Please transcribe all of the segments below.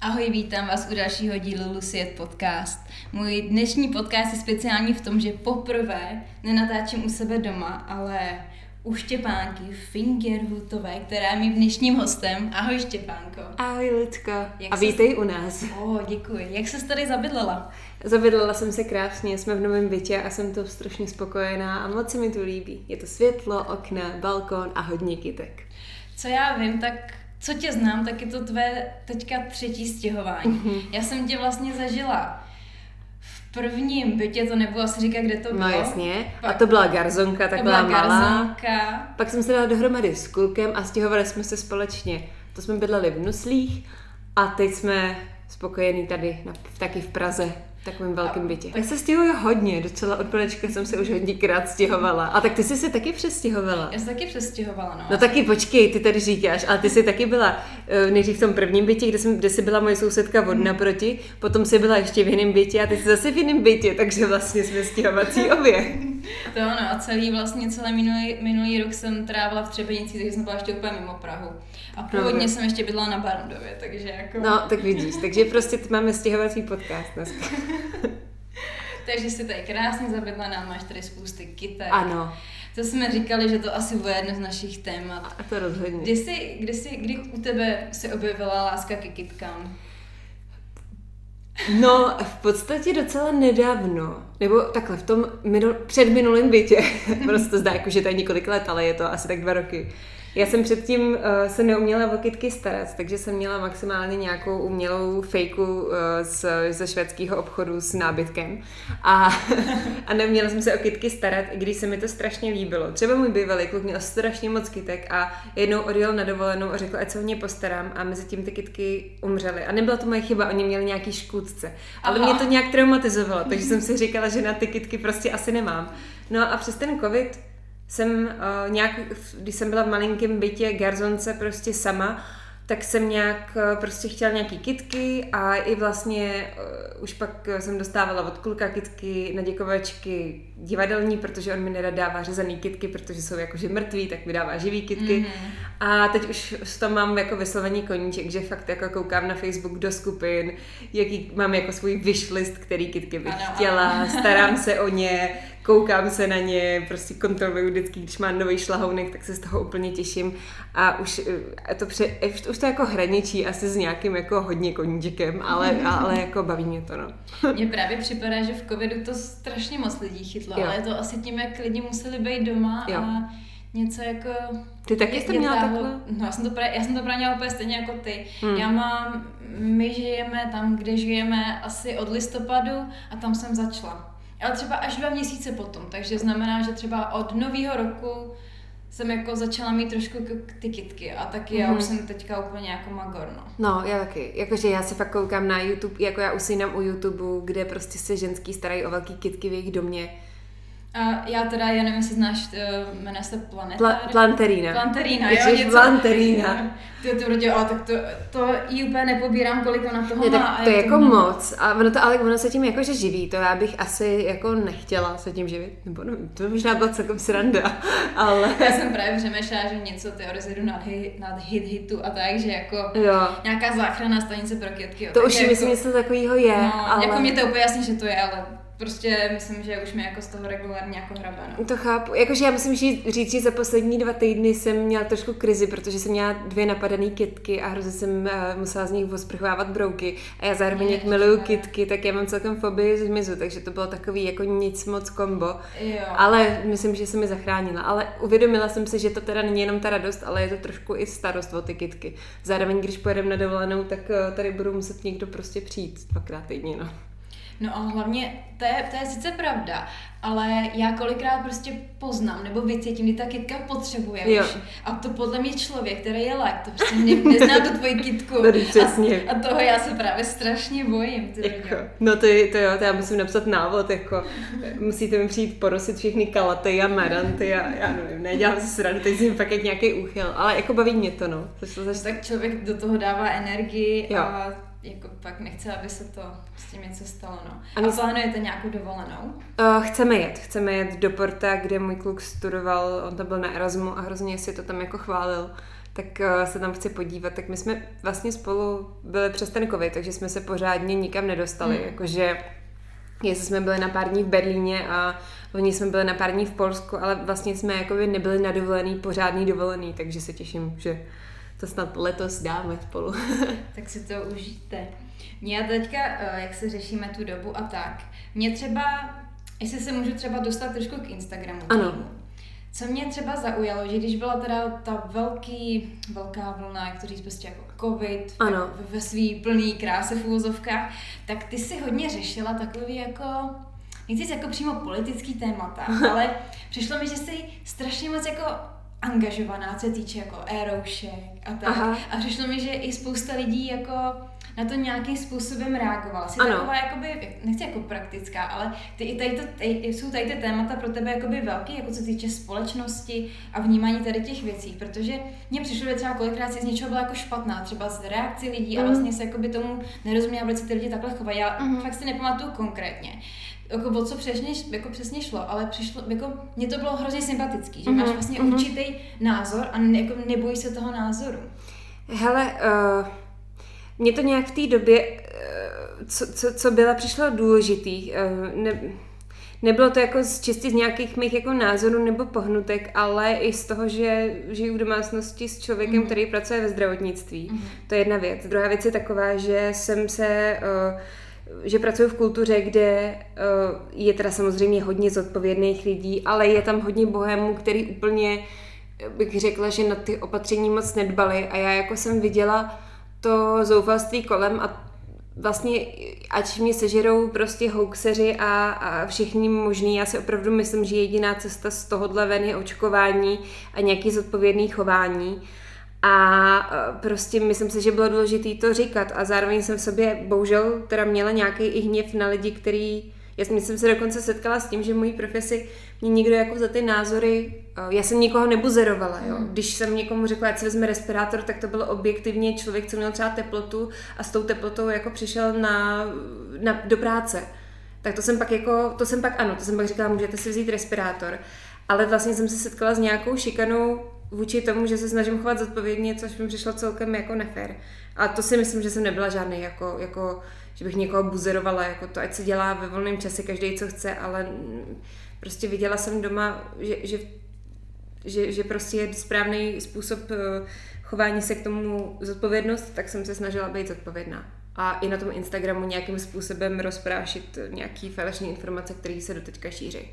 Ahoj, vítám vás u dalšího dílu Luciet Podcast. Můj dnešní podcast je speciální v tom, že poprvé nenatáčím u sebe doma, ale u Štěpánky Fingerhutové, která je mým dnešním hostem. Ahoj Štěpánko. Ahoj Lidko. Jak a vítej u nás. O, děkuji. Jak se tady zabydlela? Zabydlela jsem se krásně, jsme v novém bytě a jsem to strašně spokojená a moc se mi tu líbí. Je to světlo, okna, balkon a hodně kytek. Co já vím, tak co tě znám, tak je to tvé teďka třetí stěhování. Mm-hmm. Já jsem tě vlastně zažila v prvním bytě, to nebudu asi říkat, kde to no, bylo. No jasně, Pak, a to byla garzonka, taková to byla garzonka. malá. Pak jsem se dala dohromady s klukem a stěhovali jsme se společně. To jsme bydleli v Nuslích a teď jsme spokojení tady, na, taky v Praze takovém velkém bytě. Tak se stěhuju hodně, docela od palečka jsem se už hodněkrát stěhovala. A tak ty jsi se taky přestěhovala. Já se taky přestěhovala, no. No taky počkej, ty tady říkáš, ale ty jsi taky byla uh, nejdřív v tom prvním bytě, kde, jsem, kde jsi byla moje sousedka od naproti, potom jsi byla ještě v jiném bytě a ty jsi zase v jiném bytě, takže vlastně jsme stěhovací obě. to ano, a celý vlastně celý minulý, minulý rok jsem trávila v Třebenici, takže jsem byla ještě úplně mimo Prahu. A původně jsem ještě bydlela na Barandově, takže jako... No, tak vidíš, takže prostě máme stěhovací podcast dneska. Takže jsi tady krásně zabydlená, máš tady spousty kytek. Ano. To jsme říkali, že to asi bude jedno z našich témat. A to rozhodně. Kdy, jsi, kdy, jsi, kdy u tebe se objevila láska ke kytkám? No, v podstatě docela nedávno. Nebo takhle, v tom minul, před minulém bytě. prostě to zdá jako, že to je několik let, ale je to asi tak dva roky. Já jsem předtím uh, se neuměla o kytky starat, takže jsem měla maximálně nějakou umělou fejku uh, z, ze švédského obchodu s nábytkem a, a neměla jsem se o kytky starat, i když se mi to strašně líbilo. Třeba můj bývalý kluk měl strašně moc kytek a jednou odjel na dovolenou a řekl, ať se o ně postarám a mezi tím ty kytky umřely. A nebyla to moje chyba, oni měli nějaký škůdce. Ale Aha. mě to nějak traumatizovalo, takže jsem si říkala, že na ty kytky prostě asi nemám. No a přes ten covid jsem uh, nějak, když jsem byla v malinkém bytě garzonce prostě sama, tak jsem nějak uh, prostě chtěla nějaký kitky a i vlastně uh, už pak jsem dostávala od kluka kitky na děkovačky divadelní, protože on mi nerad dává řezaný kitky, protože jsou jakože mrtví, tak mi dává živý kitky. Mm-hmm. A teď už s tom mám jako vyslovený koníček, že fakt jako koukám na Facebook do skupin, jaký mám jako svůj wishlist, který kitky bych ano, chtěla, ano. starám se o ně, koukám se na ně, prostě kontroluju vždycky, když má nový šlahounek, tak se z toho úplně těším a už eh, to, pře, už to jako hraničí asi s nějakým jako hodně koníčkem, ale, ale jako baví mě to, no. Mně právě připadá, že v covidu to strašně moc lidí chytlo, jo. ale je to asi tím, jak lidi museli být doma jo. a něco jako... Ty taky jsi měla takhle? No, já jsem to právě, já jsem to právě měla úplně stejně jako ty. Hmm. Já mám, my žijeme tam, kde žijeme asi od listopadu a tam jsem začala. Ale třeba až dva měsíce potom, takže znamená, že třeba od nového roku jsem jako začala mít trošku ty kitky a taky mm-hmm. já už mhm. jsem teďka úplně jako magorno. No, já taky. Jakože já se fakt koukám na YouTube, jako já usínám u YouTube, kde prostě se ženský starají o velký kitky v jejich domě a já teda, já nevím, jestli znáš, uh, jmenuje se Planeta. Pla, planterína. Planterína, jo, něco. Planterína. Ty to rodě, ale tak to, to jí úplně nepobírám, kolik ona toho je, má. Tak to je jako to moc. A ono to, ale ono se tím jakože živí, to já bych asi jako nechtěla se tím živit. Nebo no, to by možná byla celkem sranda, ale... Já jsem právě přemýšlela, že něco teorizeru nad, hit, nad hit hitu a tak, že jako jo. nějaká záchranná stanice pro kytky. To už jako, myslím, něco takového je, no, ale... Jako mě to úplně jasně, že to je, ale prostě myslím, že už mi jako z toho regulárně jako hrabe. No. To chápu. Jakože já musím říct, že za poslední dva týdny jsem měla trošku krizi, protože jsem měla dvě napadané kitky a hrozně jsem uh, musela z nich osprchovávat brouky. A já zároveň jak miluju kitky, tak já mám celkem fobii z hmyzu, takže to bylo takový jako nic moc kombo. Jo. Ale myslím, že se mi zachránila. Ale uvědomila jsem si, že to teda není jenom ta radost, ale je to trošku i starost o ty kitky. Zároveň, když pojedeme na dovolenou, tak uh, tady budou muset někdo prostě přijít dvakrát týdně. No. No a hlavně, to je, to je sice pravda, ale já kolikrát prostě poznám nebo vycítím, kdy ta kytka potřebuje jo. už. A to podle mě člověk, který je like, to prostě ne, nezná tu tvoji kytku. přesně. A, a, toho já se právě strašně bojím. Jako, no to, je, to jo, to já musím napsat návod, jako musíte mi přijít porosit všechny kalaty a maranty a já nevím, nedělám si srandu, teď jsem fakt jak nějaký úchyl, ale jako baví mě to, no. Což to zač... Tak člověk do toho dává energii jo. a jako pak nechce, aby se to s tím něco stalo, no. A, my... a plánujete nějakou dovolenou? Uh, chceme jet, chceme jet do Porta, kde můj kluk studoval, on tam byl na Erasmu a hrozně si to tam jako chválil. tak uh, se tam chci podívat. Tak my jsme vlastně spolu byli přes ten covid, takže jsme se pořádně nikam nedostali. Mm. Jakože jestli jsme byli na pár dní v Berlíně a loni jsme byli na pár dní v Polsku, ale vlastně jsme jakoby nebyli na dovolený, pořádný dovolený, takže se těším, že to snad letos dáme spolu. tak si to užijte. Mě teďka, eh, jak se řešíme tu dobu a tak, mě třeba, jestli se můžu třeba dostat trošku k Instagramu. Ano. Co mě třeba zaujalo, že když byla teda ta velký, velká vlna, jak to říct, prostě jako covid ano. ve, ve svý plný kráse v úvozovkách, tak ty si hodně řešila takový jako nechci jako přímo politický témata, ale přišlo mi, že jsi strašně moc jako angažovaná, co se týče jako éroušek a tak. Aha. A přišlo mi, že i spousta lidí jako na to nějakým způsobem reagovala. Jsi ano. taková, jakoby, nechci jako praktická, ale ty, i tady to, tady, jsou tady ty témata pro tebe jakoby velký, jako co týče společnosti a vnímání tady těch věcí, protože mně přišlo, že třeba kolikrát si z něčeho byla jako špatná, třeba z reakcí lidí mm. a mhm. vlastně se jakoby tomu nerozuměla, proč se ty lidi takhle chovají. Já mm. fakt si nepamatuju konkrétně jako o co přesně, jako přesně šlo, ale přišlo, jako, mně to bylo hrozně sympatický, že mm-hmm. máš vlastně mm-hmm. určitý názor a ne, jako nebojíš se toho názoru. Hele, uh, mě to nějak v té době, uh, co, co, co byla, přišlo důležitý. Uh, ne, nebylo to jako z, čistě z nějakých mých jako názorů nebo pohnutek, ale i z toho, že žiju v domácnosti s člověkem, mm. který pracuje ve zdravotnictví. Mm. To je jedna věc. Druhá věc je taková, že jsem se... Uh, že pracuji v kultuře, kde uh, je teda samozřejmě hodně zodpovědných lidí, ale je tam hodně bohémů, který úplně bych řekla, že na ty opatření moc nedbali a já jako jsem viděla to zoufalství kolem a vlastně, ať mě sežerou prostě hoaxeři a, a všichni možný, já si opravdu myslím, že jediná cesta z tohohle ven je očkování a nějaký zodpovědný chování. A e, prostě myslím si, že bylo důležité to říkat a zároveň jsem v sobě bohužel teda měla nějaký i hněv na lidi, který já jsem se dokonce setkala s tím, že v mojí profesi mě někdo jako za ty názory, e, já jsem nikoho nebuzerovala, jo. Hmm. Když jsem někomu řekla, ať si vezme respirátor, tak to bylo objektivně člověk, co měl třeba teplotu a s tou teplotou jako přišel na, na, do práce. Tak to jsem pak jako, to jsem pak ano, to jsem pak říkala, můžete si vzít respirátor. Ale vlastně jsem se setkala s nějakou šikanou vůči tomu, že se snažím chovat zodpovědně, což mi přišlo celkem jako nefér. A to si myslím, že jsem nebyla žádný, jako, jako že bych někoho buzerovala, jako to, ať se dělá ve volném čase každý, co chce, ale prostě viděla jsem doma, že, že, že, že prostě je správný způsob eh, chování se k tomu zodpovědnost, tak jsem se snažila být zodpovědná. A i na tom Instagramu nějakým způsobem rozprášit nějaký falešné informace, které se doteďka šíří.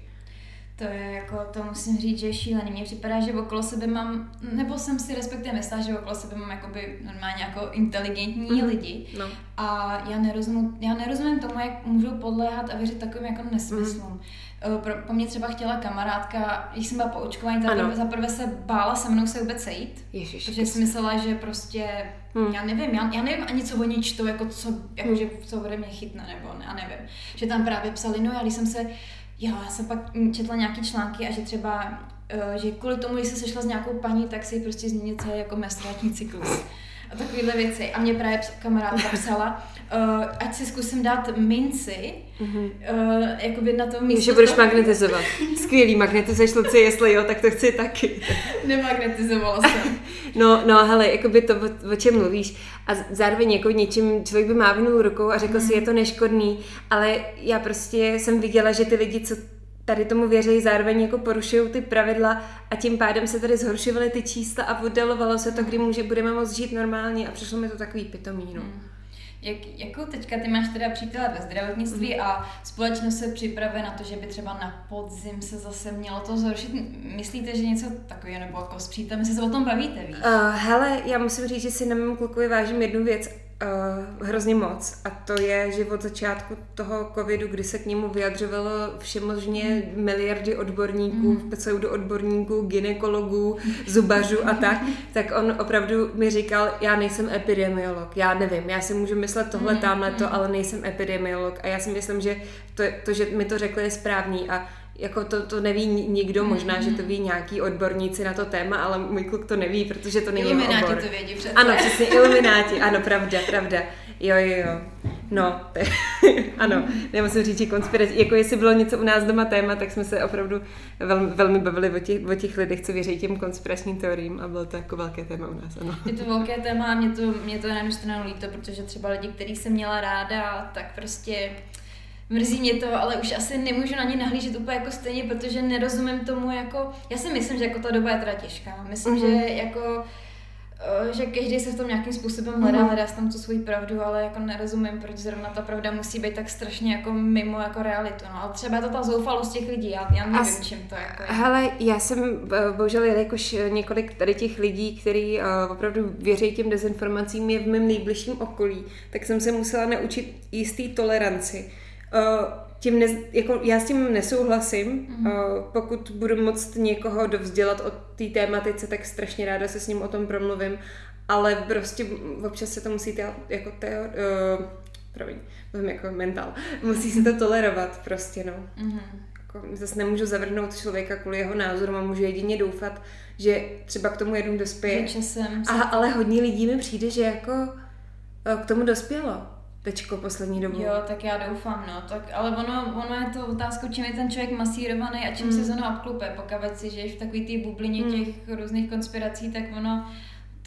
To je jako, to musím říct, že je šílený. Mně připadá, že okolo sebe mám, nebo jsem si respektive myslela, že okolo sebe mám jakoby normálně jako inteligentní mm. lidi. No. A já nerozumím, já nerozumím tomu, jak můžou podléhat a věřit takovým jako nesmyslům. Mm. Pro, po mně třeba chtěla kamarádka, když jsem byla po očkování, tak za prvé se bála se mnou se vůbec sejít, Ježiš, protože si myslela, že prostě, hmm. já nevím, já, já nevím ani co oni čtou, jako co, jako hmm. že co ode mě chytne, nebo ne, já nevím. Že tam právě psali, no já když jsem se Jo, já jsem pak četla nějaký články a že třeba, uh, že kvůli tomu, že se sešla s nějakou paní, tak si prostě změnit celý jako menstruační cyklus. A takovéhle věci. A mě právě kamarádka psala, uh, ať si zkusím dát minci, mm-hmm. uh, jakoby na tom místě. Že budeš to... magnetizovat. Skvělý, magnetizuješ Luci, jestli jo, tak to chci taky. Nemagnetizovala jsem. no, no, hele, jakoby to, o, o čem mluvíš. A zároveň jako něčím člověk by mávnul rukou a řekl mm. si, je to neškodný, ale já prostě jsem viděla, že ty lidi, co tady tomu věří, zároveň jako porušují ty pravidla a tím pádem se tady zhoršovaly ty čísla a oddalovalo se to, kdy může, budeme moct žít normálně a přišlo mi to takový pitomí, no. Mm. Jak, jakou teďka ty máš teda příklad ve zdravotnictví mm. a společnost se připravuje na to, že by třeba na podzim se zase mělo to zhoršit? Myslíte, že něco takového, nebo jako s přítelem se o tom bavíte, víš? Uh, hele, já musím říct, že si na mém klukovi vážím jednu věc uh, hrozně moc a to je, že od začátku toho covidu, kdy se k němu vyjadřovalo všemožně mm. miliardy odborníků, mm. pseudoodborníků, ginekologů, zubařů a tak, tak on opravdu mi říkal, já nejsem epidemiolog, já nevím, já si můžu myslet tohle, mm. tamhle to, ale nejsem epidemiolog a já si myslím, že to, to že mi to řekli je správný a jako to, to neví nikdo, možná, že to ví nějaký odborníci na to téma, ale můj kluk to neví, protože to není Ilumináti obor. to vědí přece. Ano, přesně, ilumináti, ano, pravda, pravda. Jo, jo, jo. No, to je, ano, nemusím říct, že konspirace, jako jestli bylo něco u nás doma téma, tak jsme se opravdu velmi, velmi bavili o těch, o těch lidech, co věří těm konspiračním teoriím a bylo to jako velké téma u nás, ano. Je to velké téma a mě to, mě to je na jednu stranu líto, protože třeba lidi, který jsem měla ráda, tak prostě Mrzí mě to, ale už asi nemůžu na ně nahlížet úplně jako stejně, protože nerozumím tomu jako, já si myslím, že jako ta doba je teda těžká. Myslím, mm-hmm. že jako Eh, že každý se v tom nějakým způsobem hledá, mm. hledá tam tu svoji pravdu, ale jako nerozumím, proč zrovna ta pravda musí být tak strašně jako mimo jako realitu, no. Ale třeba je to ta zoufalost těch lidí, já, já nevím, As, čím to jako je. Hele, já jsem bohužel jakož několik tady těch lidí, kteří uh, opravdu věří těm dezinformacím je v mém nejbližším okolí, tak jsem se musela naučit jistý toleranci. Uh, tím ne, jako já s tím nesouhlasím. Mm-hmm. Pokud budu moct někoho dovzdělat o té tématice, tak strašně ráda se s ním o tom promluvím, ale prostě občas se to musí te, jako te, uh, promiň, mluvím jako mentál, musí se to tolerovat prostě, no. Mm-hmm. Jako, zase nemůžu zavrhnout člověka kvůli jeho názoru a můžu jedině doufat, že třeba k tomu jednou dospěje. Časem a, ale hodně lidí mi přijde, že jako eh, k tomu dospělo teďko poslední dobu. Jo, tak já doufám, no. Tak, ale ono, ono je to otázka, čím je ten člověk masírovaný a čím mm. se zóna obklupe. Pokud si žiješ v takové té bublině mm. těch různých konspirací, tak ono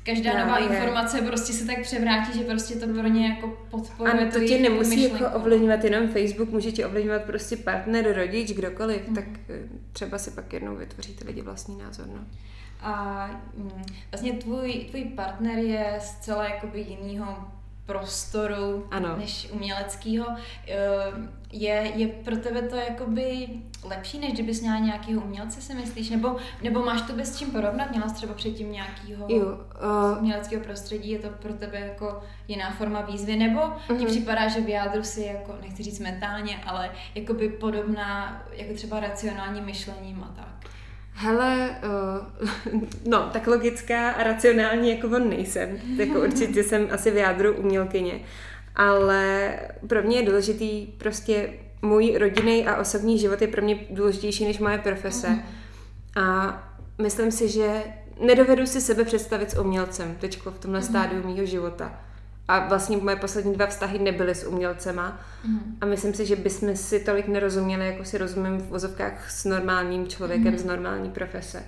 každá no, nová je. informace prostě se tak převrátí, že prostě to pro ně jako podporuje. A to tě nemusí jako ovlivňovat jenom Facebook, může tě ovlivňovat prostě partner, rodič, kdokoliv, mm. tak eh, třeba si pak jednou vytvoří ty lidi vlastní názor, no. A mm, vlastně tvůj, tvůj partner je zcela jakoby jinýho prostoru ano. než uměleckého. Ehm, je, je pro tebe to jakoby lepší, než kdybys měla nějakého umělce, si myslíš? Nebo, nebo máš to bez čím porovnat? Měla jsi třeba předtím nějakého uh... uměleckého prostředí? Je to pro tebe jako jiná forma výzvy? Nebo uh-huh. ti mhm. připadá, že v jádru si jako, nechci říct mentálně, ale jakoby podobná, jako třeba racionální myšlením a tak? Hele, uh, no, tak logická a racionální jako on nejsem. Jako určitě jsem asi v jádru umělkyně. Ale pro mě je důležitý prostě můj rodinný a osobní život je pro mě důležitější než moje profese. Mhm. A myslím si, že nedovedu si sebe představit s umělcem teďko v tomhle mm. stádiu mého života. A vlastně moje poslední dva vztahy nebyly s umělcema. Mm. A myslím si, že bychom si tolik nerozuměli, jako si rozumím v vozovkách s normálním člověkem mm. z normální profese.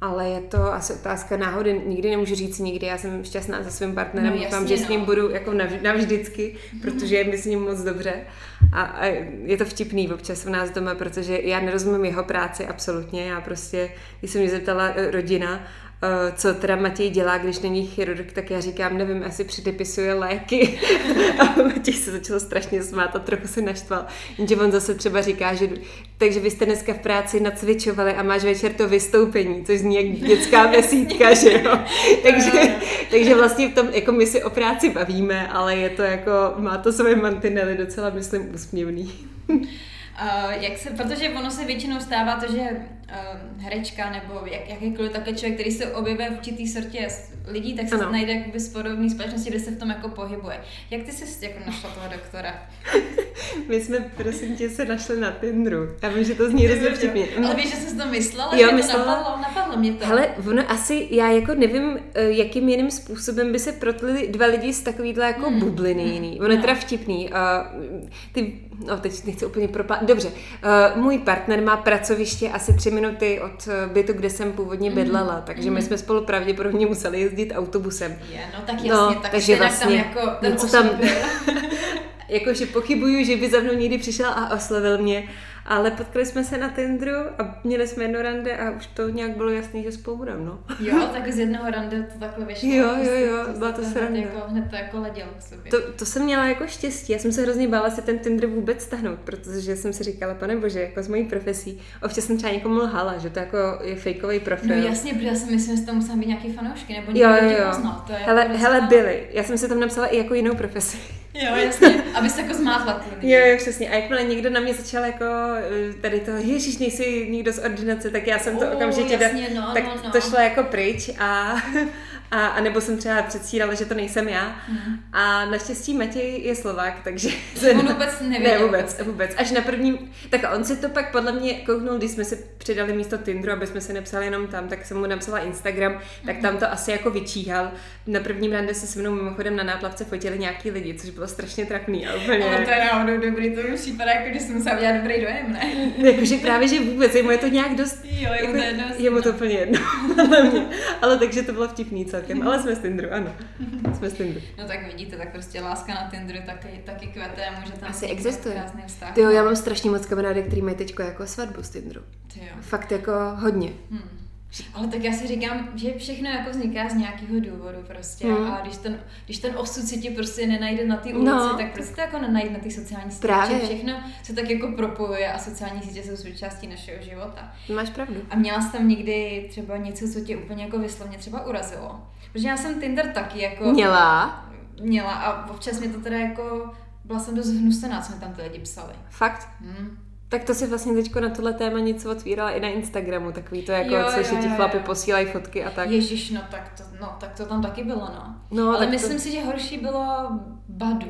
Ale je to asi otázka náhody. Nikdy nemůžu říct nikdy. Já jsem šťastná se svým partnerem. No, Doufám, že no. s ním budu jako navždycky, protože je mi s ním moc dobře. A, a je to vtipný občas u nás doma, protože já nerozumím jeho práci absolutně. Já prostě, když jsem mě zeptala eh, rodina, co teda Matěj dělá, když není chirurg, tak já říkám, nevím, asi předepisuje léky. a Matěj se začal strašně smát a trochu se naštval. Jenže on zase třeba říká, že takže vy jste dneska v práci nacvičovali a máš večer to vystoupení, což zní jak dětská vesítka, že jo. takže, takže vlastně v tom, jako my si o práci bavíme, ale je to jako, má to své mantinely docela, myslím, úsměvný. Uh, jak se, protože ono se většinou stává to, že herečka nebo jak, jakýkoliv takový člověk, který se objevuje v určitý sortě lidí, tak se ano. najde jakoby z podobné společnosti, kde se v tom jako pohybuje. Jak ty jsi jako našla toho doktora? My jsme, prosím tě, se našli na Tinderu. Já vím, že to zní hrozně vtipně. Ale víš, že jsi to myslela? Jo, myslela. To napadlo, napadlo mě to. Hele, ono asi, já jako nevím, eh, jakým jiným způsobem by se protli dva lidi z takovýhle jako hmm. bubliny jiný. Ono je no. teda vtipný. Uh, ty, no teď nechci úplně propát. Dobře, uh, můj partner má pracoviště asi tři minuty od bytu, kde jsem původně mhm. bydlela, takže my mhm. jsme spolu pravděpodobně museli jezdit autobusem. Je, no tak jasně, no, tak takže vlastně, tam jako něco tam, jakože pochybuju, že by za mnou někdy přišel a oslovil mě, ale potkali jsme se na tendru a měli jsme jedno rande a už to nějak bylo jasný, že spolu budeme, no. Jo, tak z jednoho rande to takhle vyšlo. Jo, jo, jo, byla to, to sranda. Jako, hned to jako ledělo k sobě. To, to jsem měla jako štěstí. Já jsem se hrozně bála si ten Tinder vůbec stahnout, protože jsem si říkala, pane bože, jako s mojí profesí. Občas jsem třeba někomu lhala, že to jako je fejkový profil. No jasně, protože já si myslím, že tam musela být nějaký fanoušky, nebo někdo, jo, jo, jo. Poznal. To je hele, jako hele, byli. Já jsem si tam napsala i jako jinou profesi. Jo, jasně, aby se jako zmátla Jo, jo, přesně. A jakmile někdo na mě začal jako eh, tady to, ježíš, nejsi nikdo z ordinace, tak já jsem to oh, okamžitě, jasně, no, tak no, no. to šlo jako pryč a, A, a nebo jsem třeba předstírala, že to nejsem já. Mm. A naštěstí Matěj je Slovák, takže... On vůbec nevěděl. Ne, vůbec, vůbec. Až na prvním... Tak on si to pak podle mě kouknul, když jsme si přidali místo Tinderu, aby jsme se nepsali jenom tam, tak jsem mu napsala Instagram, tak tam to asi jako vyčíhal. Na prvním rande se se mnou mimochodem na náplavce fotili nějaký lidi, což bylo strašně trapný. A úplně... Ale to je náhodou dobrý, to mi připadá, jako když jsem musela udělat dobrý dojem, ne? Jakože právě, že vůbec, jemu je to nějak dost... Jo, je jako, to je mu to úplně jedno. ale, takže to bylo vtipný celkem. Ale jsme z Tinderu, ano. Jsme z Tinderu. No tak vidíte, tak prostě láska na Tinderu taky, taky kvete a může tam Asi existuje. krásný vztah. Ty jo, já mám strašně moc kamarády, který mají teď jako svatbu z Tinderu. Ty jo. Fakt jako hodně. Hmm. Ale tak já si říkám, že všechno jako vzniká z nějakého důvodu prostě. Hmm. A když ten, když ten osud si tě prostě nenajde na té ulici, No. tak prostě to jako nenajde na ty sociální sítě. Právě. Všechno se tak jako propojuje a sociální sítě jsou součástí našeho života. Máš pravdu. A měla jsi tam někdy třeba něco, co tě úplně jako vyslovně třeba urazilo? Protože já jsem Tinder taky jako Měla. měla a občas mě to teda jako, byla jsem dost hnusená, co mi tam ty lidi psali. Fakt. Hmm. Tak to si vlastně teďko na tohle téma něco otvírala i na Instagramu, takový to jako, Jo, co jo, si ti chlapi posílají fotky a tak. Ježíš, no tak to, no tak to tam taky bylo, no. No, Ale myslím to, si, že horší bylo Badu.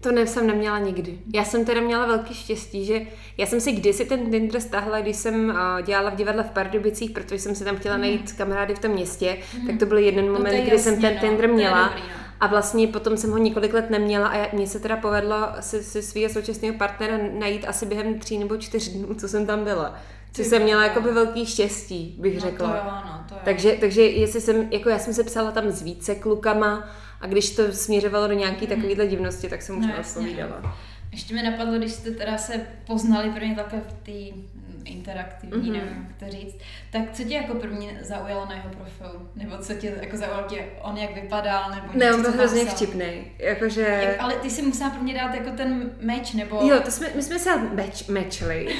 to ne, jsem neměla nikdy. Já jsem teda měla velký štěstí, že já jsem si kdysi ten Tinder stáhla, když jsem uh, dělala v divadle v Pardubicích, protože jsem si tam chtěla najít kamarády v tom městě, tak to byl jeden Mhm. No moment, je kdy jsem jasně, ten no. Tinder měla. dobrý, no. A vlastně potom jsem ho několik let neměla a mně se teda povedlo si, si svého současného partnera najít asi během tří nebo čtyř dnů, co jsem tam byla. Což Ty jsem měla jako by velký štěstí, bych No řekla. to jo, no to jo. Takže, takže jestli jsem, jako já jsem se psala tam s více klukama a když to směřovalo do nějaký takovýhle divnosti, tak jsem už No, no, odpovídala. Ještě mi napadlo, když jste teda se poznali prvně takhle v té mm, interaktivní, Mhm. mm-hmm. nevím, jak to říct, tak co tě jako první zaujalo na jeho profilu? Nebo co tě jako zaujalo tě, on jak vypadal, nebo Ne, něco, on byl hrozně vtipný. Jakože... Jak, ale ty si musela pro mě dát jako ten meč, nebo... Jo, to jsme, my jsme se meč, mečli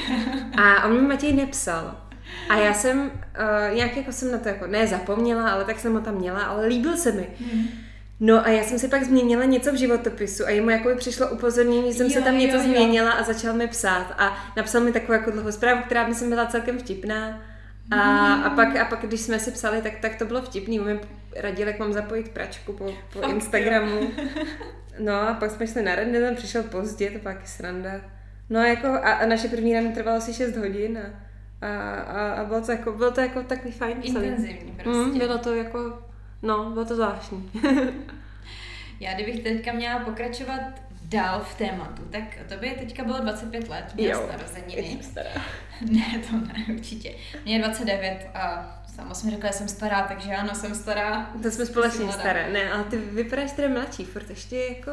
a on mi Matěj nepsal. A já jsem, uh, nějak jako jsem na to jako, ne zapomněla, ale tak jsem ho tam měla, ale líbil se mi. Hmm. No a já jsem si pak změnila něco v životopisu a jemu jako přišlo upozornění, že jsem Jo, se tam jo, něco jo. změnila a začal mi psát a napsal mi takovou jako dlouhou zprávu, která myslím byla celkem vtipná. A, a, pak, a pak, když jsme si psali, tak, tak to bylo vtipný. On mi radil, jak mám zapojit pračku po, po Fakt, Instagramu. No a pak jsme šli na rande, ten přišel pozdě, to pak je sranda. No a jako, a, a naše první rande trvalo asi 6 hodin a, a, a, a bylo, to jako, bylo to jako takový fajn. Intenzivní prostě. Mm, bylo to jako, no, bylo to zvláštní. Já kdybych teďka měla pokračovat dál v tématu, tak to by teďka bylo 25 let, měla Jo. narozeniny. Jsem stará. Ne, to ne, určitě. Mně je 29 a sama jsem řekla, že jsem stará, takže ano, jsem stará. To jsme společně staré. Ne, ale ty vypadáš teda mladší, furt ještě jako...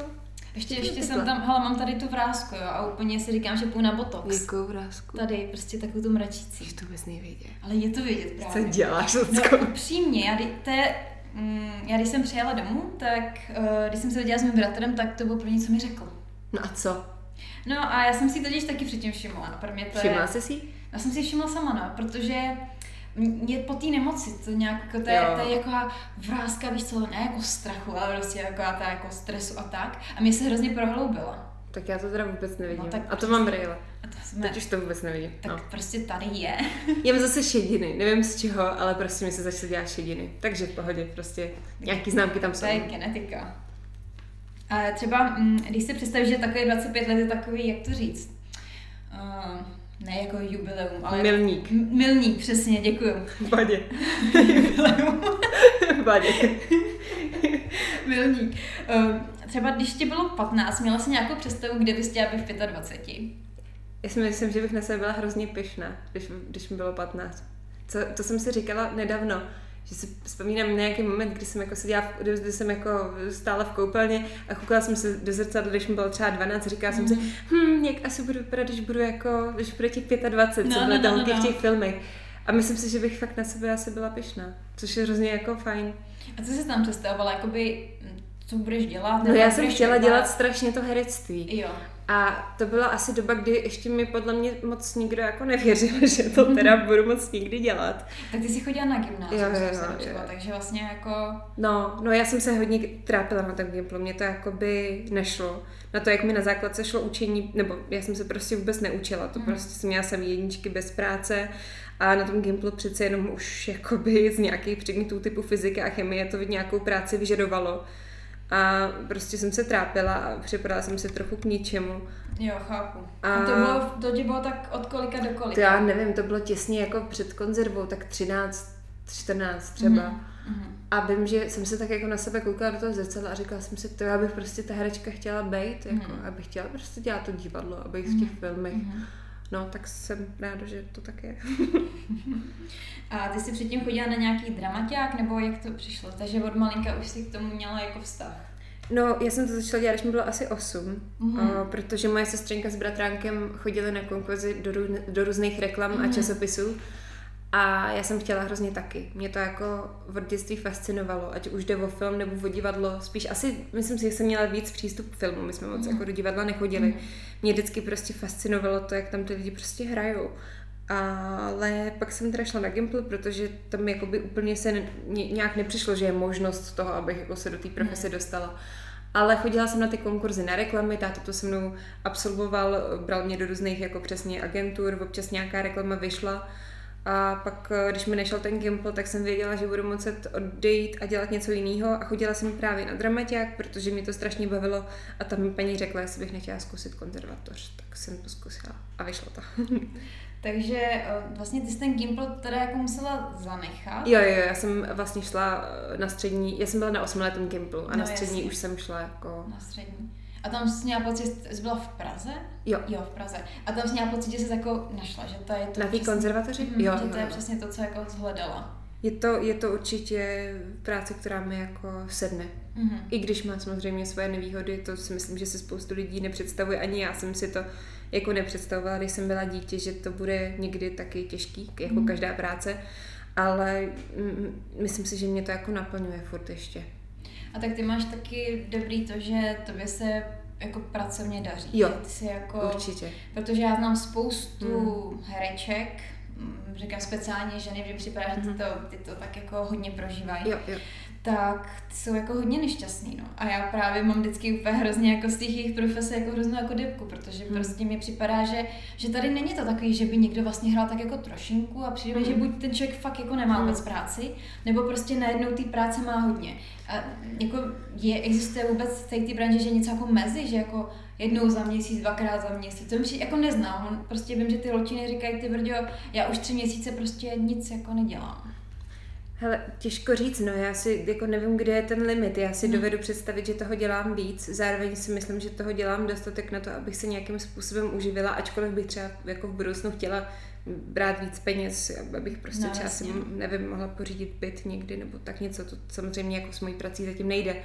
Ještě, ještě jsem tam, hele, mám tady tu vrázku, jo, a úplně si říkám, že půjdu na botox. Jakou vrázku? Tady, prostě takovou tu mračící. Že to vůbec nejvědět. Ale je to vidět Co právě. děláš, No, Lucko? upřímně, já, to je, mm, já když jsem přijela domů, tak uh, když jsem se viděla s mým bratrem, tak to bylo první, co mi řekl. No a co? No a já jsem si totiž taky předtím všimla. No, pro mě to Všimla je... jsi si? Já jsem si všimla sama, no, protože mě po té nemoci, to nějak, jako, to, je, to je jako vrázka, víš co, ne jako strachu, ale prostě jako ta jako stresu a tak. A mě se hrozně prohloubila. Tak já to teda vůbec nevidím. No, tak a to mám brýle. To jsme, Teď už to vůbec nevidím. tak No. prostě tady je. Já mám zase šediny, nevím z čeho, ale prostě mi se začaly dělat šediny. Takže v pohodě, prostě nějaký známky tam To jsou. je genetika. A třeba, mm, když si představíš, že takový 25 let je takový, jak to říct, uh, ne jako jubileum, ale... Milník. M- milník, přesně, děkuju. V pohodě. Jubileum. V pohodě. milník. Uh, třeba když ti bylo 15, měla jsi nějakou představu, kde bys chtěla být v 25? Já si myslím, že bych na sebe byla hrozně pyšná, když, když mi bylo 15. Co, to jsem si říkala nedávno, že si vzpomínám na nějaký moment, kdy jsem jako seděla, v, kdy, kdy jsem jako stála v koupelně a koukala jsem se do zrcadla, když mi bylo třeba 12, říkala jsem si, hm, jak asi budu vypadat, když budu jako, když bude těch 25, co No, bylo no, tam no, v těch, no. filmech. A myslím si, že bych fakt na sebe asi byla pyšná, což je hrozně jako fajn. A co jsi tam představovala, jakoby, mm, co budeš dělat? No já jsem chtěla dělat strašně to herectví. Jo. A to byla asi doba, kdy ještě mi podle mě moc nikdo jako nevěřil, že to teda budu moc nikdy dělat. Tak ty jsi chodila na gymnázium, Jo, jo, jo, jo. takže vlastně jako... No, no já jsem se hodně trápila na tom Gimplu, mě to jakoby nešlo. Na to, jak mi na základce šlo učení, nebo já jsem se prostě vůbec neučila, to Mhm. prostě jsem měla jsem jedničky bez práce A na tom Gimplu přece jenom už jakoby z nějakých předmětů typu fyziky a chemie to nějakou práci vyžadovalo. A prostě jsem se trápila a připadala jsem se trochu k ničemu. Jo, chápu. A, a to, bylo, to ti bylo tak od kolika do kolika? To já nevím, to bylo těsně jako před konzervou, tak 13, 14 třeba. Mm-hmm. A vím, že jsem se tak jako na sebe koukala do toho zrcadla a říkala jsem si, to já bych prostě ta herečka chtěla být, jako, mm-hmm. abych chtěla prostě dělat to divadlo, abych v těch mm-hmm. filmech. Mm-hmm. No, tak jsem ráda, že to tak je. a ty jsi předtím chodila na nějaký dramaťák, nebo jak to přišlo? Takže od malinka už si k tomu měla jako vztah. No, já jsem to začala dělat, když mi bylo asi 8, mm-hmm. o, protože moje sestřenka s bratránkem chodili na konkurzy do, do různých reklam mm-hmm. a mhm. časopisů. A já jsem chtěla hrozně taky. Mě to jako v dětství fascinovalo, ať už jde o film nebo o divadlo. Spíš asi, myslím si, že jsem měla víc přístup k filmu. My jsme moc mm. jako do divadla nechodili. Mm. Mě vždycky prostě fascinovalo to, jak tam ty lidi prostě hrajou. Ale pak jsem teda šla na Gimple, protože tam jakoby úplně se nějak nepřišlo, že je možnost toho, abych jako se do té profese dostala. Ale chodila jsem na ty konkurzy na reklamy, táto to se mnou absolvoval, bral mě do různých jako přesně agentur, občas nějaká reklama vyšla a pak, eh, když mi nešel ten Gimple, tak jsem věděla, že budu muset odejít a dělat něco jiného. A chodila jsem právě na dramaťák, protože mě to strašně bavilo. A tam mi paní řekla, jestli bych nechtěla zkusit konzervatoř. Tak jsem to zkusila a vyšlo to. Takže eh, vlastně ty jsi ten Gimple teda jako musela zanechat? Jo, jo, já jsem vlastně šla eh, na střední, já jsem byla na osmiletém Gimplu a no, na střední jasný. už jsem šla jako... Na střední. A tam jsi měla pocit, jsi byla v Praze? Jo. Jo, v Praze. A tam jsi měla pocit, že jsi jako našla, že to je to Na té konzervatoři? Mm, jo, že to jo, je přesně to, co jako zhledala. Je to, je to určitě práce, která mi jako sedne. Mm-hmm. I když má samozřejmě svoje nevýhody, to si myslím, že se spoustu lidí nepředstavuje. Ani já jsem si to jako nepředstavovala, když jsem byla dítě, že to bude někdy taky těžký, jako mm-hmm. každá práce. Ale mm, myslím si, že mě to jako naplňuje furt ještě. A tak ty máš taky dobrý to, že tobě se jako pracovně daří. Jo, ty jsi jako, určitě. Protože já znám spoustu hmm. hereček, mm, říkám speciálně ženy, že připadá, že ty mhm. to, ty to tak jako hodně prožívají. Jo, jo tak jsou jako hodně nešťastný, no. A já právě mám vždycky úplně hrozně jako z těch jejich profese jako hroznou jako dybku, protože hmm. prostě mi připadá, že, že tady není to takový, že by někdo vlastně hrál tak jako trošinku a přijde, hmm. že buď ten člověk fakt jako nemá hmm. vůbec práci, nebo prostě najednou té práce má hodně. A jako je, existuje vůbec v té branži, že něco jako mezi, že jako jednou za měsíc, dvakrát za měsíc. To mi jako neznám. Prostě vím, že ty lotiny říkají, ty brďo, já už tři měsíce prostě nic jako nedělám. Hele, těžko říct, no já si jako nevím, kde je ten limit. Já si hmm. dovedu představit, že toho dělám víc. Zároveň si myslím, že toho dělám dostatek na to, abych se nějakým způsobem uživila, ačkoliv bych třeba jako v budoucnu chtěla brát víc peněz, abych prostě no, třeba si, nevím, mohla pořídit byt někdy nebo tak něco. To samozřejmě jako s mojí prací zatím nejde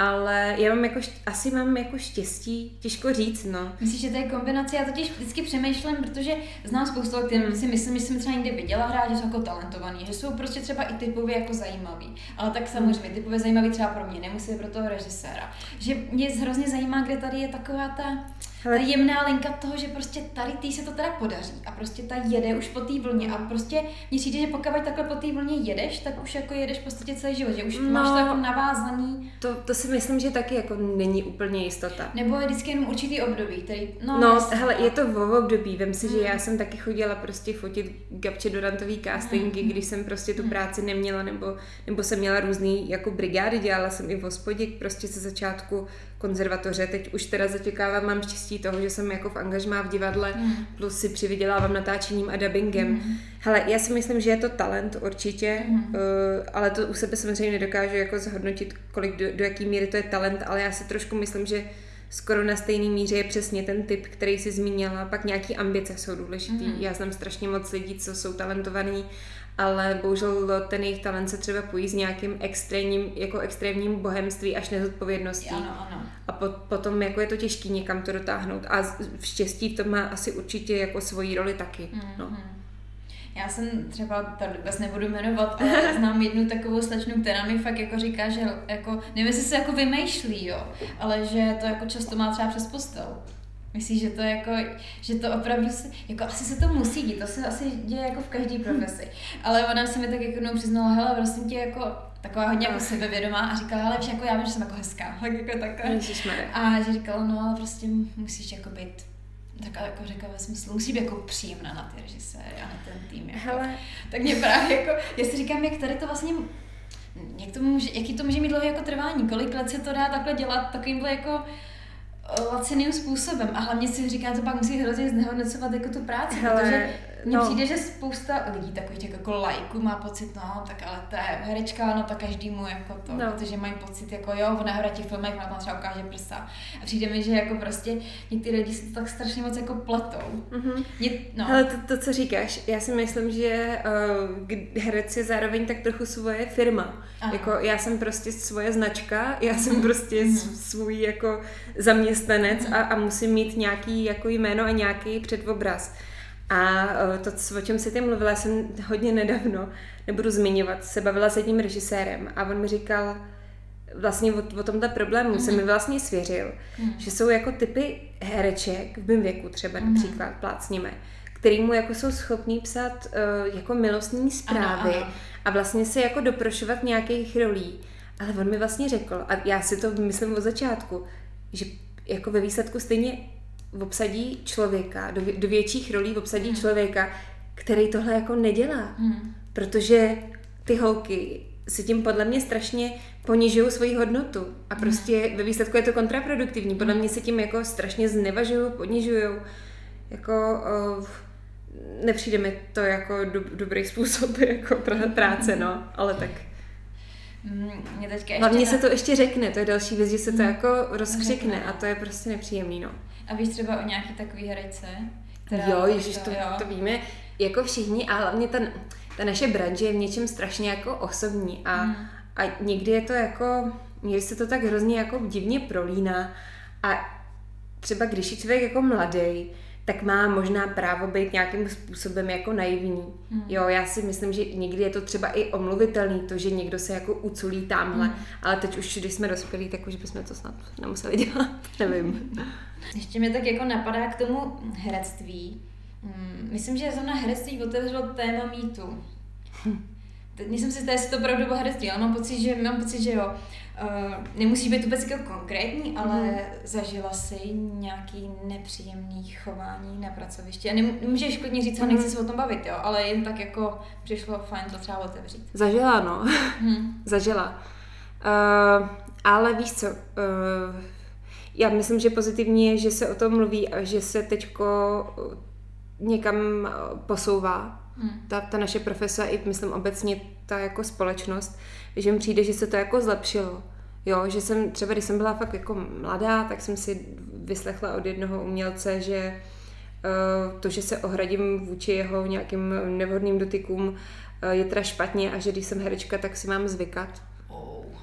ale já mám jako, asi mám jako štěstí, těžko říct, no. Myslíš, že to je kombinace? Já totiž vždycky přemýšlím, protože znám spoustu, kterým hmm. si myslím, že jsem třeba někdy viděla hrát, že jsou jako talentovaný, že jsou prostě třeba i typově jako zajímavý. Ale tak samozřejmě typově zajímavý třeba pro mě, nemusí pro toho režiséra. Že mě hrozně zajímá, kde tady je taková ta Hele. ta jemná linka toho, že prostě tady tý se to teda podaří a prostě ta jede už po té vlně a prostě mně přijde, že pokud takhle po té vlně jedeš, tak už jako jedeš v podstatě celý život, že už no, máš to jako navázaný. To, to si myslím, že taky jako není úplně jistota. Nebo je vždycky jenom určitý období, který, no, no jasný, hele, je to v období, vem si, mm. že já jsem taky chodila prostě fotit Gabče Dorantový castingy, mm. když jsem prostě tu mm. práci neměla, nebo, nebo jsem měla různý jako brigády, dělala jsem i v hospodě, prostě ze začátku konzervatoře. Teď už teda zatěkávám, mám štěstí toho, že jsem jako v angažmá v divadle, mm. plus si přivydělávám natáčením a dubbingem. Mm. Hele, já si myslím, že je to talent určitě, mm. uh, ale to u sebe samozřejmě nedokážu jako zhodnotit, kolik do, do jaký míry to je talent, ale já si trošku myslím, že skoro na stejný míře je přesně ten typ, který si zmínila, pak nějaký ambice jsou důležitý. Mm. Já znám strašně moc lidí, co jsou talentovaní ale bohužel ten jejich talent se třeba pojí s nějakým extrémním, jako extrémním bohemství až nezodpovědností. Ano, ano. A po, potom jako je to těžké někam to dotáhnout. A v štěstí to má asi určitě jako svoji roli taky. Mm-hmm. No. Já jsem třeba, tady vůbec nebudu jmenovat, ale znám jednu takovou slečnu, která mi fakt jako říká, že jako, nevím, jestli se jako vymýšlí, jo, ale že to jako často má třeba přes postel. Myslíš, že to jako, že to opravdu se, jako asi se to musí dít, to se asi děje jako v každé profesi. Ale ona se mi tak jako jednou přiznala, hele, prosím tě, jako taková hodně jako sebevědomá a říkala, ale jako já vím, že jsem jako hezká, tak jako takhle. A že říkala, no ale prostě musíš jako být tak jako řekla ve smyslu, musí být jako příjemná na ty režiséry a na ten tým. Jako. Hele. Tak mě právě jako, já si říkám, jak tady to vlastně jak to může, jaký to může mít dlouhé jako trvání, kolik let se to dá takhle dělat takovýmhle jako laciným způsobem. A hlavně si říká, to pak musí hrozně znehodnocovat jako tu práci, Hele, protože mně no. přijde, že spousta lidí takových těch jako lajků má pocit, no tak ale to je herečka, no tak každému jako to, no. protože mají pocit jako jo, ona hraje těch filmech, ona tam třeba ukáže prsa. A přijde mi, že jako prostě některé lidi se to tak strašně moc jako pletou. Mm-hmm. Mě, no. Hele, to, to, co říkáš, já si myslím, že uh, herec je zároveň tak trochu svoje firma. Aha. Jako já jsem prostě svoje značka, já jsem mm-hmm. prostě mm-hmm. svůj jako zaměstnanec mm-hmm. a, a musím mít nějaký jako jméno a nějaký předobraz. A e, to, o čem se ty mluvila, jsem hodně nedávno, nebudu zmiňovat, se bavila s jedním režisérem a on mi říkal, vlastně o, o tomto problému mm-hmm. se mi mhm. vlastně svěřil, mm-hmm. že jsou jako typy hereček v mém věku třeba mm-hmm. například, plácníme, který mu jako jsou schopní psát uh, jako milostní zprávy ano, ano. a vlastně se jako doprošovat nějakých rolí. Ale on mi vlastně řekl, a já si to myslím od začátku, že jako ve výsledku stejně obsadí člověka, do, do větších rolí obsadí hmm. člověka, který tohle jako nedělá. Hmm. Protože ty holky si tím podle mě strašně ponižují svoji hodnotu a hmm. prostě hmm. ve výsledku je to kontraproduktivní. Podle hmm. mě se tím jako strašně znevažují, ponižují. Jako uh, nepřijde mi to jako do, dobrý způsob jako práce, no, ale tak. Mm, mě teďka ještě Hlavně na... se to ještě řekne, to je další věc, že se to hmm. jako rozkřikne a to je prostě nepříjemný, no. A víš třeba o nějaký takový herečce? Která jo, ježiš, to, jo. to víme jako všichni a hlavně ten, ta naše branže je v něčem strašně jako osobní a, hmm. a někdy je to jako, někdy se to tak hrozně jako divně prolíná a třeba když je člověk jako mladý, tak má možná právo být nějakým způsobem jako naivní. Hmm. Jo, já si myslím, že někdy je to třeba i omluvitelný, to, že někdo se jako uculí tamhle, hmm. ale teď už, když jsme dospělí, tak už bychom to snad nemuseli dělat, nevím. Ještě mě tak jako napadá k tomu herectví. Hmm, myslím, že zrovna herectví otevřelo téma mýtu. Teď nejsem si jestli to opravdu bylo herectví, ale mám pocit, že, mám pocit, že jo. Uh, nemusí být vůbec jako konkrétní, ale mm. zažila si nějaký nepříjemný chování na pracovišti. A nemůžeš škodně říct, mm. nechci se o tom bavit, jo, ale jen tak jako přišlo fajn to třeba otevřít. Zažila, no. Mm. zažila. Uh, ale víš co, uh, já myslím, že pozitivní je, že se o tom mluví a že se teďko někam posouvá hmm. ta, ta naše profese i myslím obecně ta jako společnost, že mi přijde, že se to jako zlepšilo. Jo, že jsem třeba, když jsem byla fakt jako mladá, tak jsem si vyslechla od jednoho umělce, že uh, to, že se ohradím vůči jeho nějakým nevhodným dotykům, uh, je teda špatně a že když jsem herečka, tak si mám zvykat.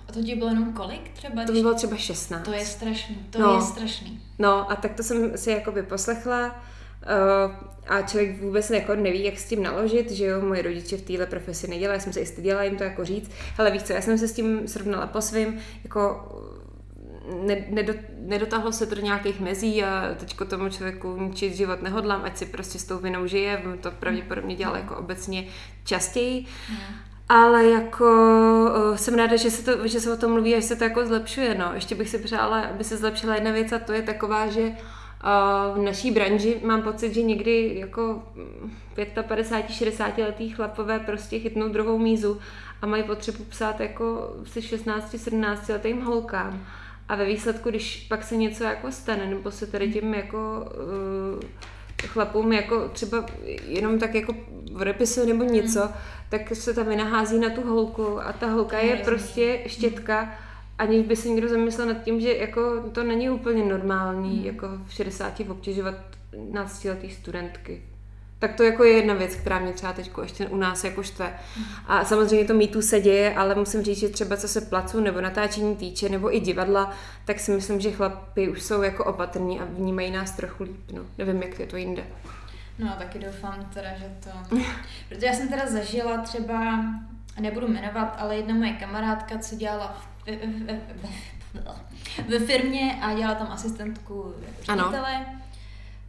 A to ti bylo jenom kolik třeba? To by bylo třeba 16. To je strašný, to no. je strašný. No a tak to jsem si jakoby poslechla uh, a člověk vůbec jako neví, jak s tím naložit, že jo, moje rodiče v téhle profesi nedělají, já jsem se i styděla jim to jako říct, ale víš co, já jsem se s tím srovnala po svým, jako ne, nedot, nedotáhlo se to do nějakých mezí a teďko tomu člověku ničit život nehodlám, ať si prostě s tou vinou žije, to pravděpodobně dělal jako obecně častěji. Mm. Ale jako uh, jsem ráda, že se, to, že se o tom mluví a že se to jako zlepšuje. No. Ještě bych si přála, aby se zlepšila jedna věc a to je taková, že uh, v naší branži mám pocit, že někdy jako 55, 60 letý chlapové prostě chytnou druhou mízu a mají potřebu psát jako si 16, 17 letým holkám. A ve výsledku, když pak se něco jako stane, nebo se tady tím jako uh, chlapům jako třeba jenom tak jako v repisu nebo něco, mm. tak se tam vynahází na tu holku a ta holka je prostě štětka, aniž by se někdo zamyslel nad tím, že jako to není úplně normální, mm. jako v 60 obtěžovat 15 letý studentky. Tak to jako je jedna věc, která mě třeba teď ještě u nás jako štve. A samozřejmě to mýtu se děje, ale musím říct, že třeba co se placu nebo natáčení týče, nebo i divadla, tak si myslím, že chlapi už jsou jako opatrní a vnímají nás trochu líp. No. Nevím, jak je to jinde. No, taky doufám teda, že to... Protože já jsem teda zažila třeba, nebudu jmenovat, ale jedna moje kamarádka, co dělala v, v, v, ve firmě a dělala tam asistentku ředitele. Ano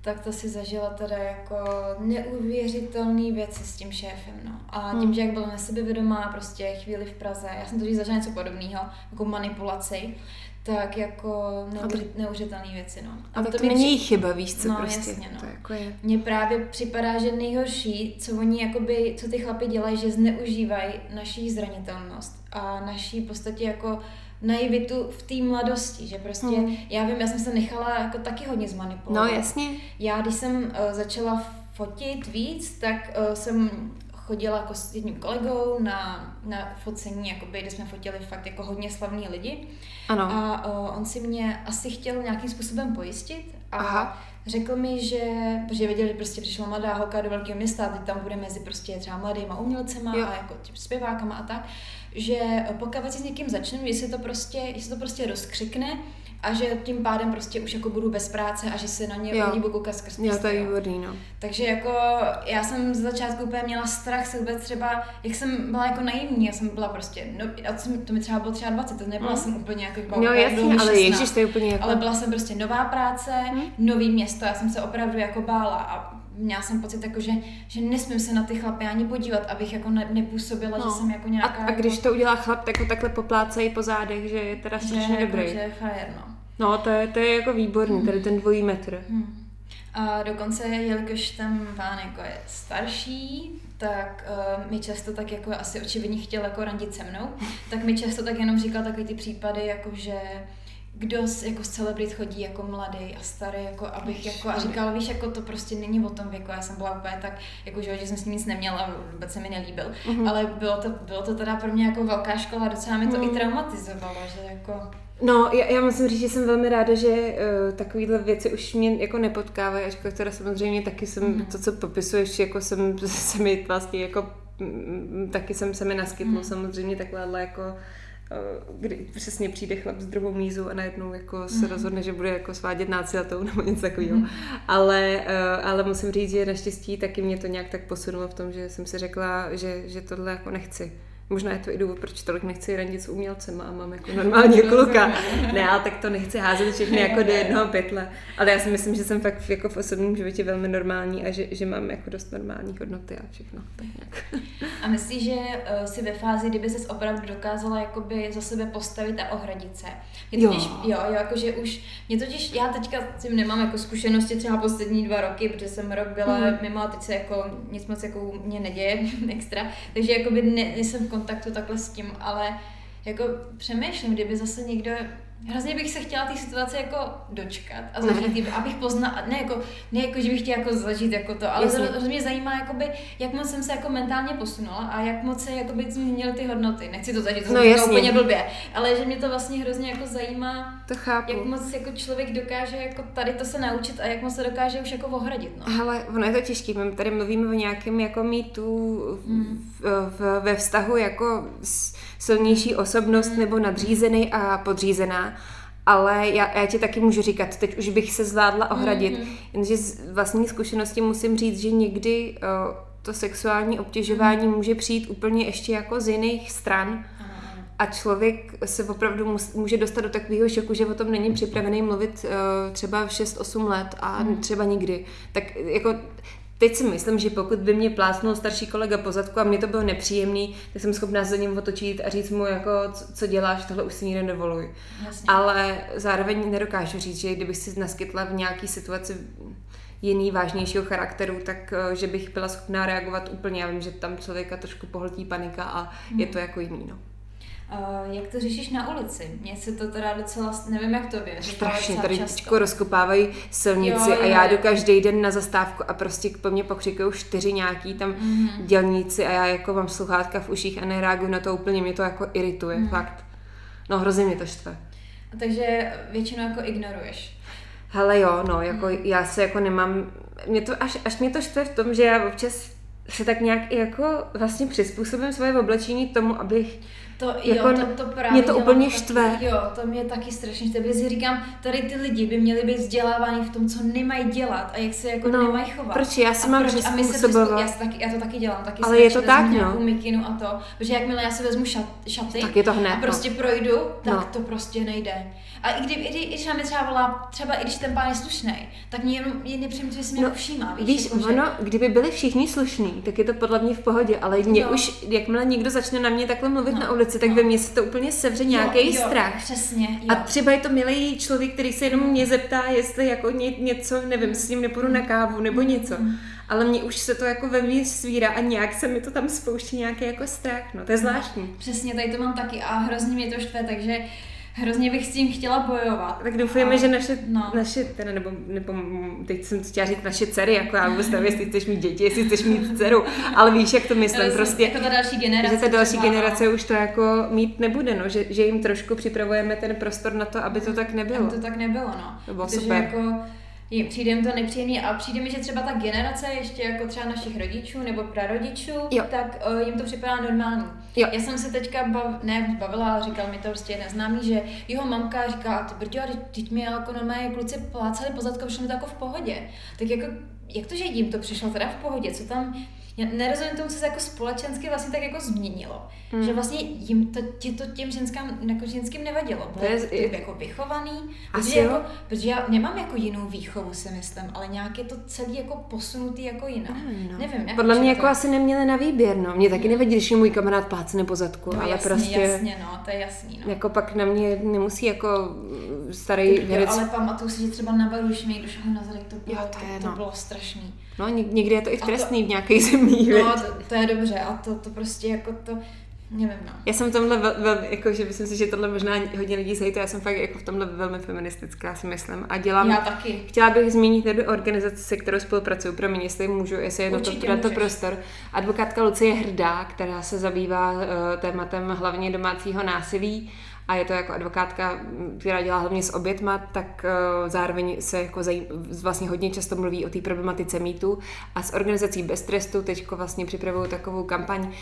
tak to si zažila teda jako neuvěřitelné věci s tím šéfem, no. A tím, hmm. že jak byla sebevědomá prostě chvíli v Praze, já jsem to zažila něco podobného, jako manipulaci, tak jako neuvěř, neuvěřitelné věci, no. A to, to není při... chyba, víš co, no, prostě. Jasně, no. To jako je. Mně právě připadá, že nejhorší, co oni jakoby, co ty chlapi dělají, že zneužívají naší zranitelnost a naší v podstatě jako naivitu v té mladosti, že prostě, hmm. já vím, já jsem se nechala jako taky hodně zmanipulovat. No jasně. Já, když jsem uh, začala fotit víc, tak uh, jsem chodila jako s jedním kolegou na, na focení, jakoby, kde jsme fotili fakt jako hodně slavní lidi. Ano. A uh, on si mě asi chtěl nějakým způsobem pojistit a Aha. řekl mi, že, protože věděl, že prostě přišla mladá holka do velkého města a teď tam bude mezi prostě třeba mladýma umělcema jo. a jako zpěvákama a tak, že pokud si s někým začnu, jestli to prostě, jestli to prostě rozkřikne, a že tím pádem prostě už jako budu bez práce a že se na ně lidi budou koukat skrz Jo, to je výborný, no. Takže jako já jsem z začátku úplně měla strach se vůbec třeba, jak jsem byla jako naivní, já jsem byla prostě, no a to, to mi třeba bylo třeba 20, to nebyla mm. jsem úplně jako No jasně, ale ježiš, to je úplně jako... Ale byla jsem prostě nová práce, mm. nový město, já jsem se opravdu jako bála a měla jsem pocit, jako, že, že nesmím se na ty chlapy ani podívat, abych jako ne, nepůsobila, no. že jsem jako nějaká... A, a když to udělá chlap, tak ho takhle poplácejí po zádech, že je teda strašně že, dobrý. Jako, že je frajer, no. No, to je, to je jako výborný, tady ten dvojí metr. Hmm. A dokonce, jelikož ten pán jako je starší, tak uh, mi často tak jako asi očividně chtěl jako randit se mnou, tak mi často tak jenom říkal takové ty případy, jako že kdo z, jako z celebrit chodí jako mladý a starý, jako abych jako, a říkal, víš, jako to prostě není o tom věku, já jsem byla úplně tak, jako že, že jsem s ním nic neměla a vůbec se mi nelíbil, mm-hmm. ale bylo to, bylo to teda pro mě jako velká škola, docela mi to mm. i traumatizovalo, že jako... No, já, já musím říct, že jsem velmi ráda, že uh, takovéhle věci už mě jako nepotkávají, ačkoliv teda samozřejmě taky jsem, mm. to, co popisuješ, jako jsem se mi vlastně jako, m, taky jsem se mi naskytl mm. samozřejmě takhle, ale jako Eh, kdy přesně přijde chlap s druhou mízu a najednou jako se mm. rozhodne, že bude jako svádět nácilatou nebo něco takového. Mm. Ale, eh, ale musím říct, že naštěstí taky mě to nějak tak posunulo v tom, že jsem si řekla, že, že tohle jako nechci. Možná je to i důvod, proč tolik nechci randit s umělcem a mám jako normálně kluka. Ne, ale tak to nechci házet všechny jako do jednoho pytle. Ale já si myslím, že jsem fakt jako v osobním životě velmi normální a že, že mám jako dost normální hodnoty a všechno. Tak nějak. A myslíš, že uh, si ve fázi, kdyby ses opravdu dokázala jakoby za sebe postavit a ohradit se? Mě totiž, jo. jo, jo, jakože už, mě totiž, já teďka tím nemám jako zkušenosti třeba poslední dva roky, protože jsem rok byla mm. mimo a teď se jako nic moc jako mě neděje extra, takže jakoby ne, nejsem v kontaktu takhle s tím, ale jako přemýšlím, kdyby zase někdo Hrozně bych se chtěla té situace jako dočkat a zažít, jí, abych poznala, ne jako, ne jako, že bych chtěla jako zažít jako to, ale hrozně mě zajímá, jakoby, jak moc jsem se jako mentálně posunula a jak moc se jakoby změnily ty hodnoty. Nechci to zažít, to no, jasně. úplně blbě, ale že mě to vlastně hrozně jako zajímá, to chápu. jak moc jako člověk dokáže jako tady to se naučit a jak moc se dokáže už jako ohradit. No. Ale ono je to těžké, my tady mluvíme o nějakém jako mýtu v, v, ve vztahu jako s, silnější osobnost nebo nadřízený a podřízená. Ale já, já ti taky můžu říkat, teď už bych se zvládla ohradit, mm-hmm. jenže z vlastní zkušenosti musím říct, že někdy uh, to sexuální obtěžování mm-hmm. může přijít úplně ještě jako z jiných stran a člověk se opravdu může dostat do takového šoku, že o tom není připravený mluvit uh, třeba v 6-8 let a mm. třeba nikdy. Tak jako Teď si myslím, že pokud by mě plásnul starší kolega po zadku a mě to bylo nepříjemný, tak jsem schopná za ním otočit a říct mu, jako, co děláš, tohle už si nikdy nedovoluj. Jasně. Ale zároveň nedokážu říct, že kdybych si naskytla v nějaký situaci jiný vážnějšího charakteru, tak eh, že bych byla schopná reagovat úplně. Já vím, že tam člověka trošku pohltí panika a hmm. je to jako jiný. No. Uh, jak to řešíš na ulici? Mně se to teda docela, nevím jak to je. Strašně, tady často. rozkopávají silnici jo, jo, a já jdu každý den na zastávku a prostě po mně pokřikují čtyři nějaký tam mm-hmm. dělníci a já jako mám sluchátka v uších a nereaguju na to úplně, mě to jako irituje, mm-hmm. fakt. No hrozně mě to štve. A takže většinou jako ignoruješ. Hele jo, no, jako mm. já se jako nemám, mě to, až, až mě to štve v tom, že já občas se tak nějak i jako vlastně přizpůsobím svoje oblečení tomu, abych to, jako, jo, to, to právě mě to úplně štve. Taky, jo, to mě taky strašně štve. Si říkám, tady ty lidi by měli být vzděláváni v tom, co nemají dělat a jak se jako no, nemají chovat. Proč já si mám proč, a my se přizpů, já, taky, já to taky dělám, taky Ale je to tak, no. mikinu a to, protože jakmile já si vezmu šat, šaty tak je to hned, a prostě no. projdu, tak no. to prostě nejde. A i, kdy, i, i když nám třeba volá, třeba i když ten pán je slušný, tak mě jenom je nepřijím, že si mě no, všímá. Víš, víš jako, ono, že... kdyby byli všichni slušní, tak je to podle mě v pohodě, ale mě Jo. už, jakmile někdo začne na mě takhle mluvit No, na ulici, tak no. ve mně se to úplně sevře nějaký jo, jo, strach. Přesně, jo. A třeba je to milý člověk, který se jenom mě zeptá, jestli jako ně, něco, nevím, s ním nepůjdu na kávu nebo něco. Ale mně už se to jako ve mně svírá a nějak se mi to tam spouští nějaký jako strach, no to je zvláštní. Přesně, tady to mám taky a hrozně mě to štve, takže hrozně bych s tím chtěla bojovat. Tak doufujeme, A- že naše, no. naše teda, nebo, nebo teď jsem chtěla říct naše dcery, jako já vůbec nevím, jestli chceš mít děti, jestli chceš mít dceru, ale víš, jak to myslím, Rozumím, prostě, Jako ta další generace. že ta další třeba, no. generace už to jako mít nebude, no, že, že jim trošku připravujeme ten prostor na to, aby to tak Aby nebylo. to tak nebylo, no. To bylo Protože super. jako je, přijde mi to nepříjemný a přijde mi, že třeba ta generace ještě jako třeba našich rodičů nebo prarodičů, Jo. tak uh, jim to připadá normální. Jo. Já jsem se teďka bav, ne bavila, ale říkal mi to prostě neznámý, že jeho mamka říká, ty brďo, teď- mi jako normálně kluci plácali po zadku, všechno to jako v pohodě. Tak jako, jak to, že jim to přišlo teda v pohodě, co tam, já nerozumím tomu, co se jako společensky vlastně tak jako změnilo. Hmm. Že vlastně jim to, tě, to těm ženskám, jako ženským nevadilo. To Bylo je- to je- jako vychovaný, Asi protože, jo. jako, protože já nemám jako jinou výchovu, si myslím, ale nějak je to celý jako posunutý jako jinak. no. Nevím, jak Podle to mě je jako to. asi neměli na výběr, no. Mě taky nevadí, když je můj kamarád plácne po zadku, no, ale jasně, prostě Jasně, no, to je jasný, no. jako pak na mě nemusí jako mm, starý herec ale pamatuju si, že třeba na baru, když mi někdo šel na zadek, to bylo, Jo, to to, je, to, no. bylo strašný. No, ně- někdy je to i to- trestný v nějakých zemích, No, to, to, je dobře a to, to prostě jako to, nevím, no. Já jsem v tomhle vel, vel, jako, že myslím si, že tohle možná hodně lidí zajítá, já jsem fakt jako v tomhle velmi feministická, si myslím. A dělám, Já taky. Chtěla bych zmínit jednu organizaci, se kterou spolupracuju, pro mě, jestli můžu, jestli je na to, Určitě na to můžeš. prostor. Advokátka Lucie Hrdá, která se zabývá uh, tématem hlavně domácího násilí a je to jako advokátka, která dělá hlavně s obětma, tak uh, zároveň se jako zaj, vlastně hodně často mluví o té problematice mýtu a s organizací Bez trestu teď vlastně připravuju takovou kampaň, uh,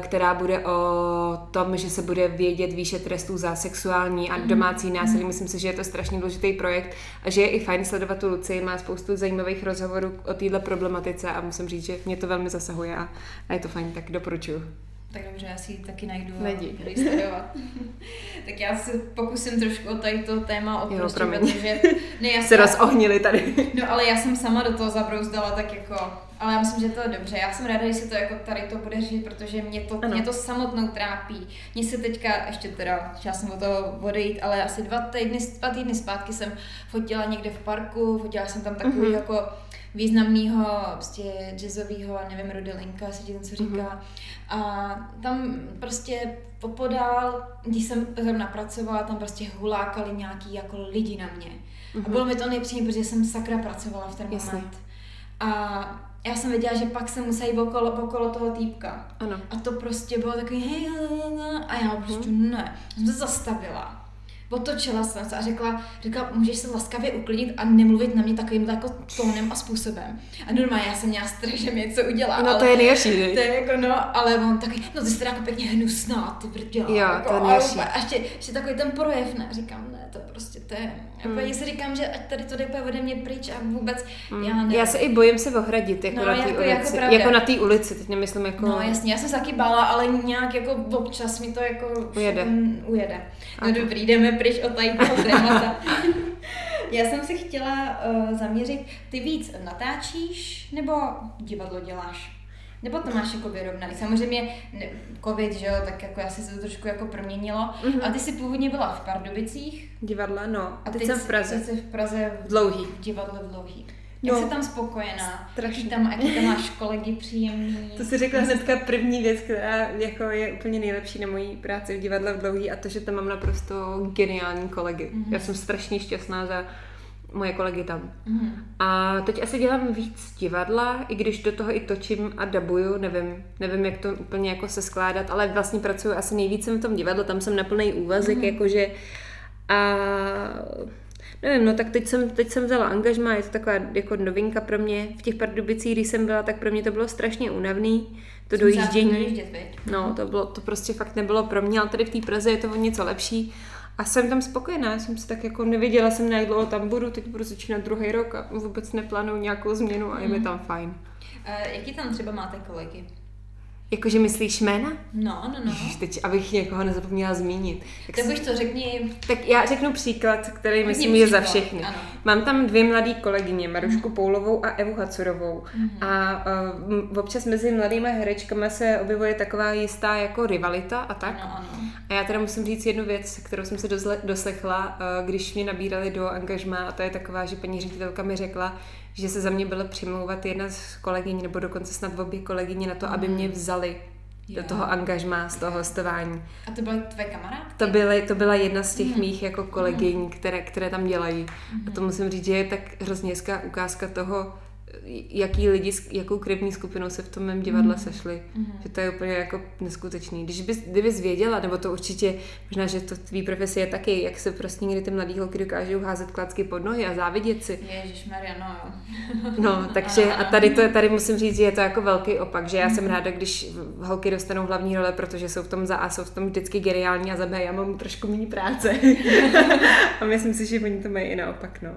která bude o tom, že se bude vědět výše trestů za sexuální a domácí násilí. Myslím si, že je to strašně důležitý projekt a že je i fajn sledovat tu Lucii, má spoustu zajímavých rozhovorů o této problematice a musím říct, že mě to velmi zasahuje a, a je to fajn, tak doporučuju. Tak dobře, já si ji taky najdu a Najdi. budu ji sledovat. tak já se pokusím trošku o tady to téma oprostit, protože... Ne, já Se rozohnili tady. No ale já jsem sama do toho zabrouzdala, tak jako... Ale já myslím, že to je dobře. Já jsem ráda, že se to jako tady to bude řešit, protože mě to, Ano. mě to samotnou trápí. Mně se teďka, ještě teda, chtěla jsem od toho odejít, ale asi dva týdny, dva týdny zpátky jsem fotila někde v parku, fotila jsem tam takový Mhm. jako významného, prostě jazzového, nevím, Rodelinka, jestli ti Mhm. říká. A tam prostě popodál, když jsem zrovna pracovala, tam prostě hulákali nějaký jako lidi na mě. A bylo mi to nejpříjemnější, protože jsem sakra pracovala v ten Mhm. Jasně. moment. A já jsem věděla, že pak se musí okolo, okolo toho týpka. Ano. A to prostě bylo takový hej, a já prostě Mhm. ne. Jsem se zastavila. Otočila jsem se a řekla, řekla, můžeš se laskavě uklidnit a nemluvit na mě takovým jako tónem a způsobem. A normálně já jsem měla strach, že mi něco udělá. No to je nejhorší, to je jako no, ale on takový, no ty jsi teda jako pěkně hnusná, ty brděla. Jo, jako, to je a nejhorší. A ještě, ještě takový ten projev, ne, říkám, ne, to prostě to je, Hmm. mm. si říkám, že ať tady to jde ode mě pryč a vůbec, já nevím. Hmm. Já se i bojím se ohradit, jako No, na té jako- ulici. jako Jako, jako na té ulici, teď nemyslím jako... No jasně, já jsem se taky bála, ale nějak jako občas mi to jako Ujede. Mm, ujede. No Aha. dobrý, jdeme pryč od tady toho témata. já jsem si chtěla uh, zaměřit, ty víc natáčíš nebo divadlo děláš? Nebo to máš jako vyrovnaný? Samozřejmě ne, covid, že jo, tak jako asi se to trošku jako proměnilo. Mhm. Mm-hmm. A ty jsi původně byla v Pardubicích. Divadla, no. A teď, teď jsem v Praze. Teď jsi v Praze v, Dlouhý. v divadle v Dlouhý. Jak No, jsi tam spokojená? strašně. Jaký tam, jaký tam máš kolegy příjemný? To si řekla hnedka první věc, která jako je úplně nejlepší na mojí práci v divadle v dlouhý a to, že tam mám naprosto geniální kolegy. Mhm. Mm-hmm. Já jsem strašně šťastná za moje kolegy tam. Mhm. A teď asi dělám víc divadla, i když do toho i točím a dabuju, nevím, nevím, jak to úplně jako se skládat, ale vlastně pracuji asi nejvíc jsem v tom divadle, tam jsem na plný úvazek, Mhm. mm-hmm. jakože a nevím, no tak teď jsem, teď jsem vzala angažma, je to taková jako novinka pro mě. V těch Pardubicích, když jsem byla, tak pro mě to bylo strašně únavný, to Jsem dojíždění. No, to, bylo, to prostě fakt nebylo pro mě, ale tady v té Praze je to o něco lepší. A jsem tam spokojená, já jsem si tak jako nevěděla jsem, na jak dlouho tam budu, teď budu začínat druhý rok a vůbec neplánuju nějakou změnu a je mi tam fajn. Uh, jaký tam třeba máte kolegy? Jakože myslíš jména? No, no, no. Ježiš, teď, abych někoho nezapomněla zmínit. Tak, tak už to řekni. Tak já řeknu příklad, který řekni myslím je za všechny. Ano. Mám tam dvě mladé kolegyně, Marušku mm. Poulovou a Evu Hacurovou. Mm. A uh, občas mezi mladými herečkami se objevuje taková jistá jako rivalita a tak. Ano, ano. A já teda musím říct jednu věc, kterou jsem se doslechla, uh, když mě nabírali do angažmá, a to je taková, že paní ředitelka mi řekla, že se za mě byla přimlouvat jedna z kolegyň, nebo dokonce snad obě kolegyně na to, aby mě vzali do toho angažmá, z toho hostování. A to byly tvoje kamarádky? To, byly, to byla jedna z těch mm. mých jako kolegyň, mm. které, které tam dělají. Mm. A to musím říct, že je tak hrozně hezká ukázka toho, jaký lidi, jakou krevní skupinou se v tom mém divadle mm. sešli. Mm. Že to je úplně jako neskutečný. Když bys, kdybys věděla, nebo to určitě, možná, že to tvý profesie je taky, jak se prostě někdy ty mladý holky dokážou házet klacky pod nohy a závidět si. Ježišmarja, no no, takže a tady, to, tady musím říct, že je to jako velký opak, že já mm. jsem ráda, když holky dostanou hlavní role, protože jsou v tom za A jsou v tom vždycky geniální a za B já mám trošku méně práce. a myslím si, že oni to mají i naopak, no.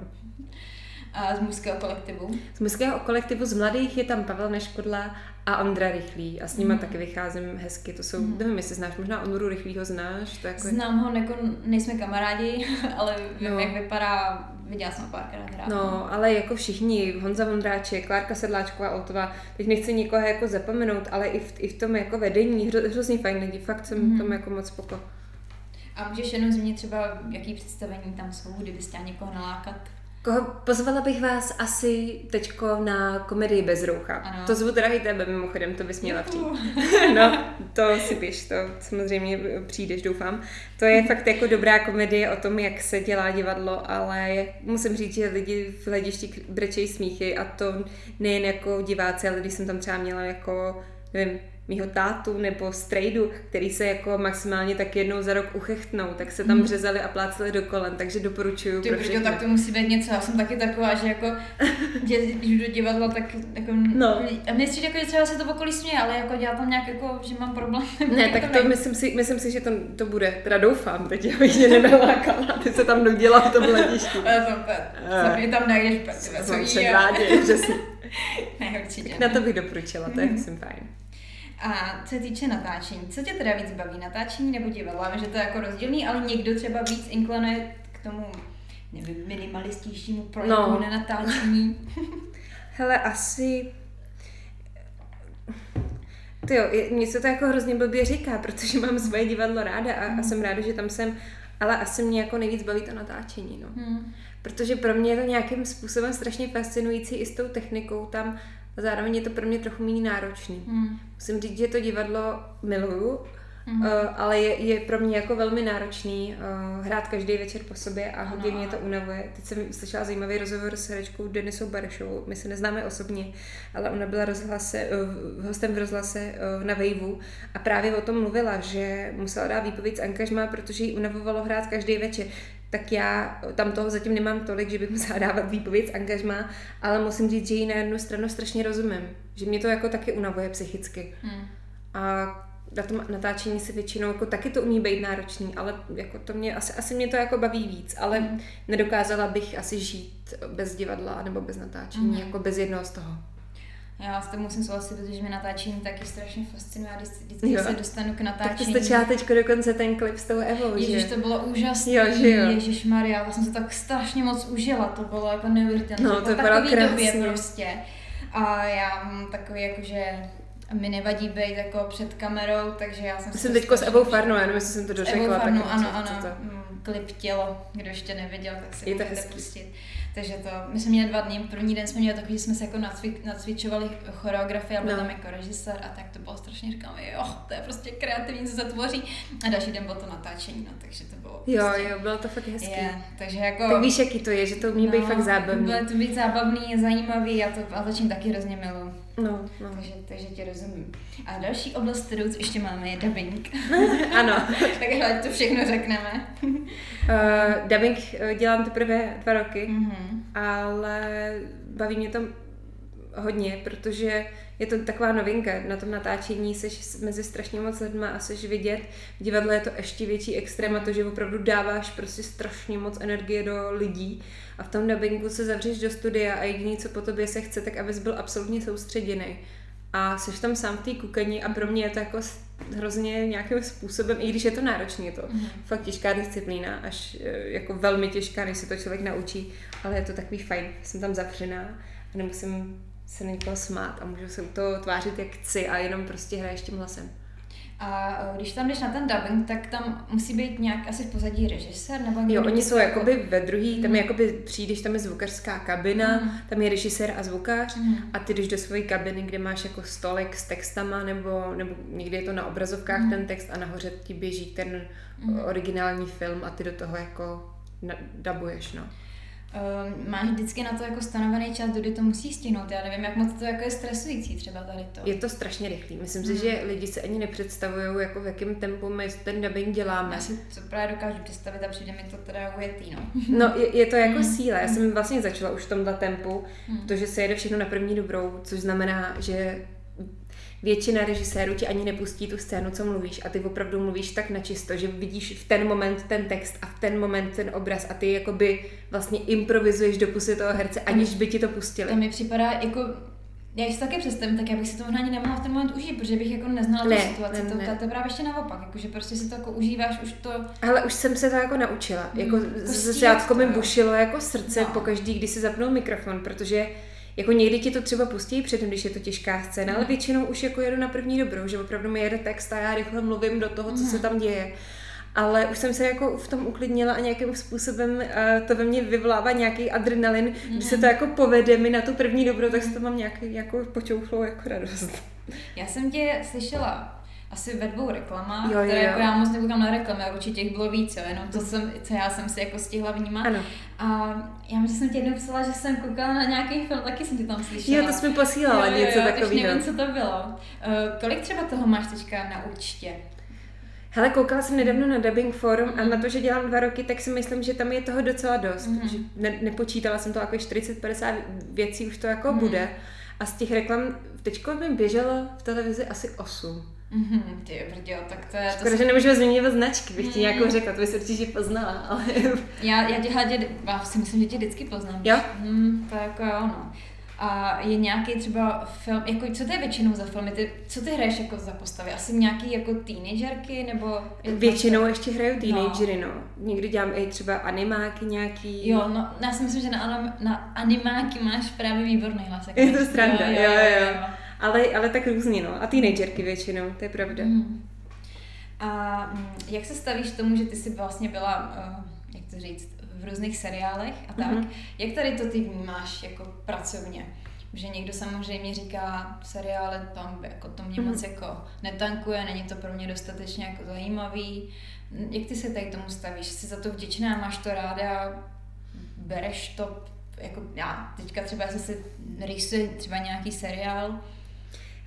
A z mužského kolektivu? Z mužského kolektivu z mladých je tam Pavel Neškodla a Ondra Rychlý a s nima mm. taky vycházím hezky. To jsou, mm. nevím, jestli znáš, možná Ondru Rychlýho znáš? To jako... Znám ho, jako nejsme kamarádi, ale vím, no. jak vypadá, viděla jsem ho párkrát hrát. No, ale jako všichni, Honza Vondráček, Klárka Sedláčková, Oltová, teď nechci nikoho jako zapomenout, ale i v, i v tom jako vedení, hro, hrozný fajn lidi, fakt jsem mm. tomu jako moc spoko. A můžeš jenom zmínit třeba, jaký představení tam jsou, kdybyste chtěla někoho nalákat? Koho, pozvala bych vás asi teďko na komedii bez roucha. Ano. To zvu drahý tebe, mimochodem, to bys měla přijít. no, to si piš, to samozřejmě přijdeš, doufám. To je fakt jako dobrá komedie o tom, jak se dělá divadlo, ale musím říct, že lidi v hledišti brečejí smíchy a to nejen jako diváci, ale když jsem tam třeba měla jako, nevím, mýho tátu nebo strejdu, který se jako maximálně tak jednou za rok uchechtnou, tak se tam mm. březali a pláceli do kolen, takže doporučuju Ty pro tak to musí být něco, já jsem taky taková, že jako, když jdu do divadla, tak jako, no. a mě jako, že třeba se to v okolí směje, ale jako já tam nějak jako, že mám problém. Ne, tak to, to myslím si, myslím si, že to, to bude, teda doufám, teď abych tě nenalákala, ty se tam nudila v tom hledišti. Já jsem pet, tam najdeš pet, jí. přesně. ne, určitě. Na to bych doporučila, to je mm. myslím fajn. A co se týče natáčení, co tě teda víc baví, natáčení nebo divadlo? Vím, že to je jako rozdílný, ale někdo třeba víc inklinuje k tomu nevím, minimalistějšímu projektu no. na natáčení. Hele, asi... Ty jo, mě se to jako hrozně blbě říká, protože mám svoje divadlo ráda a, mm. a jsem ráda, že tam jsem, ale asi mě jako nejvíc baví to natáčení, no. Mm. Protože pro mě je to nějakým způsobem strašně fascinující i s tou technikou tam a zároveň je to pro mě trochu méně náročný. Mm. Musím říct, že to divadlo miluju, mm. uh, ale je, je pro mě jako velmi náročný uh, hrát každý večer po sobě a hodně no. mě to unavuje. Teď jsem slyšela zajímavý rozhovor s herečkou Denisou Barešovou. My se neznáme osobně, ale ona byla rozhlase, uh, hostem v rozhlase uh, na Vejvu a právě o tom mluvila, že musela dát výpověď z angažma, protože jí unavovalo hrát každý večer tak já tam toho zatím nemám tolik, že bych musela dávat výpověď z angažma, ale musím říct, že jí na jednu stranu strašně rozumím. Že mě to jako taky unavuje psychicky. Hmm. A na tom natáčení se většinou jako taky to umí být náročný, ale jako to mě, asi, asi mě to jako baví víc, ale hmm. nedokázala bych asi žít bez divadla nebo bez natáčení, hmm. jako bez jednoho z toho. Já s tím musím souhlasit, protože mi natáčení taky strašně fascinuje a vždycky jo. se dostanu k natáčení. Tak ty stačila teď dokonce ten klip s tou Evou, Ježiš, že? to bylo úžasné. Jo, že jo. Ježíš Maria, já jsem se tak strašně moc užila, to bylo jako neuvěřitelné. No, to, to bylo takový krásně. době prostě. A já mám takový jakože mi nevadí být jako před kamerou, takže já jsem... Jsem teďko s Evou Farnou, já nevím, jestli jsem to dořekla. Evou Farnou, ano, ano, to... Mm, klip tělo, kdo ještě neviděl, tak se můžete pustit. Takže to, my jsme měli dva dny, první den jsme měli takový, že jsme se jako nacvik, nacvičovali choreografii a byl no. tam jako režisér a tak to bylo strašně, říkám, jo, to je prostě kreativní, co se tvoří. A další den bylo to natáčení, no, takže to bylo Jo, prostě, jo, bylo to fakt hezké. Je, takže jako... Tak víš, jaký to je, že to umí no, být fakt zábavný. Bylo to být zábavný, zajímavý a to a začím taky hrozně milu. No, no. Takže, takže tě rozumím. A další oblast, kterou ještě máme, je dubbing. ano. tak to všechno řekneme. uh, dubbing eh, dělám teprve dva roky, mm-hmm. ale baví mě to hodně, protože je to taková novinka. Na tom natáčení seš mezi strašně moc lidma a seš vidět. V divadle je to ještě větší extrém a to, že opravdu dáváš prostě strašně moc energie do lidí a v tom dubbingu se zavřeš do studia a jediný, co po tobě se chce, tak abys byl absolutně soustředěný. a jsi tam sám v té kukani a pro mě je to jako hrozně nějakým způsobem, i když je to náročné, je to mm. fakt těžká disciplína, až e, jako velmi těžká, než se to člověk naučí, ale je to takový fajn, jsem tam zavřená a nemusím se na někoho smát a můžu se u toho tvářit jak chci a jenom prostě hraješ tím hlasem. A e, když tam jdeš na ten dubbing, tak tam musí být nějak asi v pozadí režisér? Nebo jo, oni jsou jako... jakoby ve druhý, tam je jakoby přijdeš, tam je zvukařská kabina, mm. tam je režisér a zvukař mm. a ty jdeš do své kabiny, kde máš jako stolek s textama nebo, nebo někdy je to na obrazovkách mm. ten text a nahoře ti běží ten mm. originální film a ty do toho jako dabuješ, no. Uh, máš vždycky na to jako stanovený čas, kdy to musí stihnout. Já nevím, jak moc to jako je stresující třeba tady to. Je to strašně rychlý. Myslím mm. si, že lidi se ani nepředstavují, jako v jakém tempu my ten dubbing děláme. Já si to právě dokážu představit a přijde mi to teda ujetý, no. no, je, je to jako mm. síla. Já jsem vlastně začala už v tomhle tempu, mm. to, že se jede všechno na první dobrou, což znamená, že většina režisérů ti ani nepustí tu scénu, co mluvíš a ty opravdu mluvíš tak načisto, že vidíš v ten moment ten text a v ten moment ten obraz a ty jakoby vlastně improvizuješ do pusy toho herce, aniž by ti to pustili. To mi připadá jako já si taky představím, tak já bych si to možná ani nemohla v ten moment užít, protože bych jako neznala ne, tu situaci. Ne, to, ne. to, to právě ještě naopak, jako, že prostě si to jako užíváš už to. Ale už jsem se to jako naučila. Jako ze začátku mi bušilo jako srdce no. po každý, když si zapnul mikrofon, protože jako někdy ti to třeba pustí předtím, když je to těžká scéna, ale většinou už jako jedu na první dobrou, že opravdu mi jede text a já rychle mluvím do toho, co se tam děje. Ale už jsem se jako v tom uklidnila a nějakým způsobem uh, to ve mně vyvolává nějaký adrenalin. Mm. Když se to jako povede mi na tu první dobrou, tak se to mám nějaký jako počouchlou jako radost. Já jsem tě slyšela asi ve dvou reklamách, jo, jo, které jako já moc nekoukám na reklamy, ale určitě těch bylo více, jenom to, jsem, co já jsem si jako stihla vnímat. Ano. A já myslím, že jsem ti jednou psala, že jsem koukala na nějaký film, taky jsem ti tam slyšela. Jo, to jsme posílala jo, jo, něco takového. Takže nevím, co to bylo. Uh, kolik třeba toho máš teďka na účtě? Hele, koukala jsem nedávno na Dubbing Forum mm. a na to, že dělám dva roky, tak si myslím, že tam je toho docela dost. Mm. Že ne, nepočítala jsem to jako 40-50 věcí, už to jako mm. bude. A z těch reklam, teďko mi běželo v televizi asi 8. Mm-hmm, ty brďo, tak to je... Škoda, to že nemůžeme zmiňovat značky, bych ti mm. nějakou řekla, to bys určitě poznala, ale... já, já tě hladě, já si myslím, že tě vždycky poznám. Jo? Mm, to jako jo, no. A je nějaký třeba film, jako co to je většinou za filmy, ty, co ty hraješ jako za postavy? Asi nějaký jako teenagerky, nebo... Většinou ještě hraju teenagery, no. no. Někdy dělám i třeba animáky nějaký. Jo, no, já si myslím, že na, na animáky máš právě výborný hlas. Je to stranda, jo, jo, jo. jo. jo. Ale, ale tak různě, no. A teenagerky většinou, to je pravda. Mm. A mm, jak se stavíš tomu, že ty jsi vlastně byla, uh, jak to říct, v různých seriálech a tak. Mm-hmm. Jak tady to ty vnímáš jako pracovně? Že někdo samozřejmě říká, seriály tam jako to mě mm-hmm. moc jako netankuje, není to pro mě dostatečně jako zajímavý. Jak ty se tady tomu stavíš? Jsi za to vděčná, máš to ráda, bereš to, jako já teďka třeba, jestli si rýsuje třeba nějaký seriál,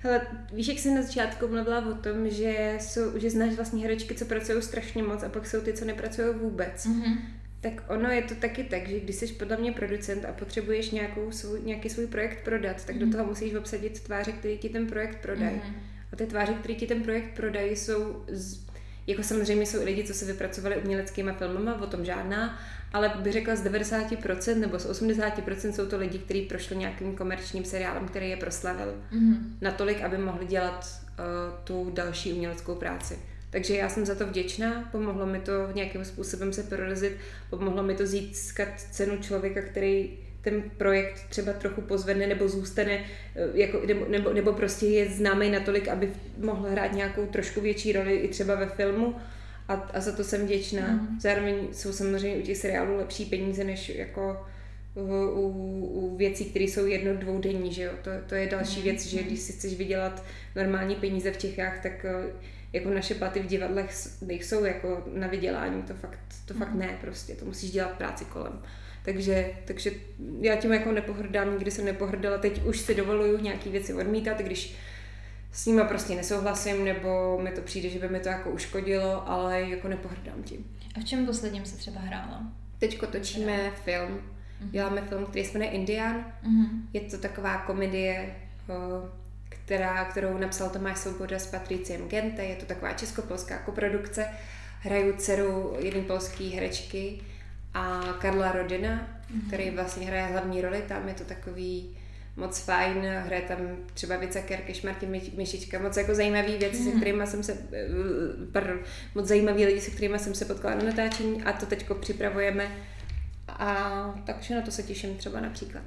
Hele, víš, jak jsem na začátku mluvila o tom, že, jsou, že znáš vlastně herečky, co pracují strašně moc a pak jsou ty, co nepracují vůbec. Mm-hmm. Tak ono je to taky tak, že když jsi podle mě producent a potřebuješ nějakou svůj, nějaký svůj projekt prodat, tak mm-hmm. do toho musíš obsadit tváře, které ti ten projekt prodají. Mm-hmm. A ty tváře, které ti ten projekt prodají, jsou z, jako samozřejmě jsou i lidi, co se vypracovali uměleckýma filmama, o tom žádná, ale bych řekla z 90% nebo z 80% jsou to lidi, kteří prošli nějakým komerčním seriálem, který je proslavil. Mm-hmm. Natolik, aby mohli dělat uh, tu další uměleckou práci. Takže já jsem za to vděčná, pomohlo mi to nějakým způsobem se prorazit, pomohlo mi to získat cenu člověka, který ten projekt třeba trochu pozvedne nebo zůstane, eh, jako, nebo, nebo, nebo prostě je známý natolik, aby mohl hrát nějakou trošku větší roli i třeba ve filmu a, a za to jsem vděčná. Mm. Zároveň jsou samozřejmě u těch seriálů lepší peníze, než jako u, u, u věcí, které jsou jedno, dvoudenní, že jo? To, to je další mm. věc, že když si chceš vydělat normální peníze v Čechách, tak eh, jako naše platy v divadlech nejsou jako na vydělání, to fakt, to fakt mm. ne prostě, to musíš dělat práci kolem. Takže, takže já tím jako nepohrdám, nikdy jsem nepohrdala, teď už si dovoluju nějaký věci odmítat, když s nima prostě nesouhlasím, nebo mi to přijde, že by mi to jako uškodilo, ale jako nepohrdám tím. A v čem posledním se třeba hrála? Teďko točíme Hra. film. Mm-hmm. Děláme film, který se jmenuje Indian. Mm-hmm. Je to taková komedie, která, kterou napsal Tomáš Svoboda s Patriciem Gente. Je to taková česko-polská koprodukce. Hraju dceru jedné polské herečky a Karla Rodina, mm-hmm. který vlastně hraje hlavní roli. Tam je to takový moc fajn, hraje tam třeba Vica Kerkeš, Martin Myšička, moc jako zajímavý věci, mm. se kterými jsem se, eh, pardon, moc zajímavý lidi, se kterými jsem se potkala na natáčení a to teďko připravujeme a takže na to se těším třeba například.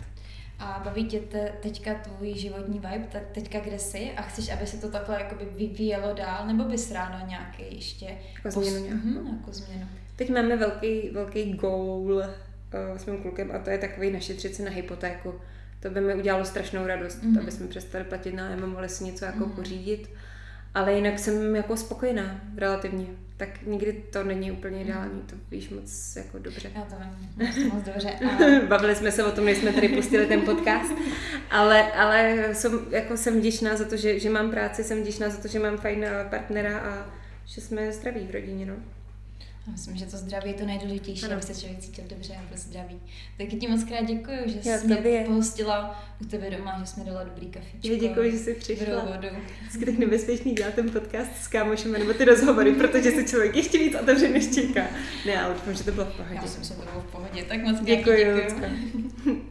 A baví tě te, teďka tvůj životní vibe, tak teďka kde jsi a chceš, aby se to takhle jakoby vyvíjelo dál, nebo bys ráno nějaký ještě... Jako změnu nějakou? Mm, jako změnu. Teď máme velký, velký goal uh, s mým klukem a to je takový našetřit si na hypotéku. To by mi udělalo strašnou radost, mm-hmm. aby jsme přestali platit na a mohli si něco jako mm-hmm. pořídit. Ale jinak jsem jako spokojená relativně. Tak nikdy to není úplně ideální, to víš moc jako dobře. Já to vím, moc dobře. A... Bavili jsme se o tom, než jsme tady pustili ten podcast, ale, ale jsem, jako jsem vděčná za to, že, že mám práci, jsem vděčná za to, že mám fajn partnera a že jsme zdraví v rodině. No. Myslím, že to zdraví je to nejdůležitější, ano. aby se člověk cítil dobře a byl zdraví. Tak ti moc krát děkuji, že Já jsi mě pohostila u tebe doma, že jsi mi dala dobrý kafičko. Já děkuji, že jsi přišla. Vodu. Vždycky tak nebezpečný dělat ten podcast s kámošem nebo ty rozhovory, protože se člověk ještě víc otevře, než čeká. Ne, ale doufám, že to bylo v pohodě. Já jsem se to bylo v pohodě, tak moc děkuji. děkuji.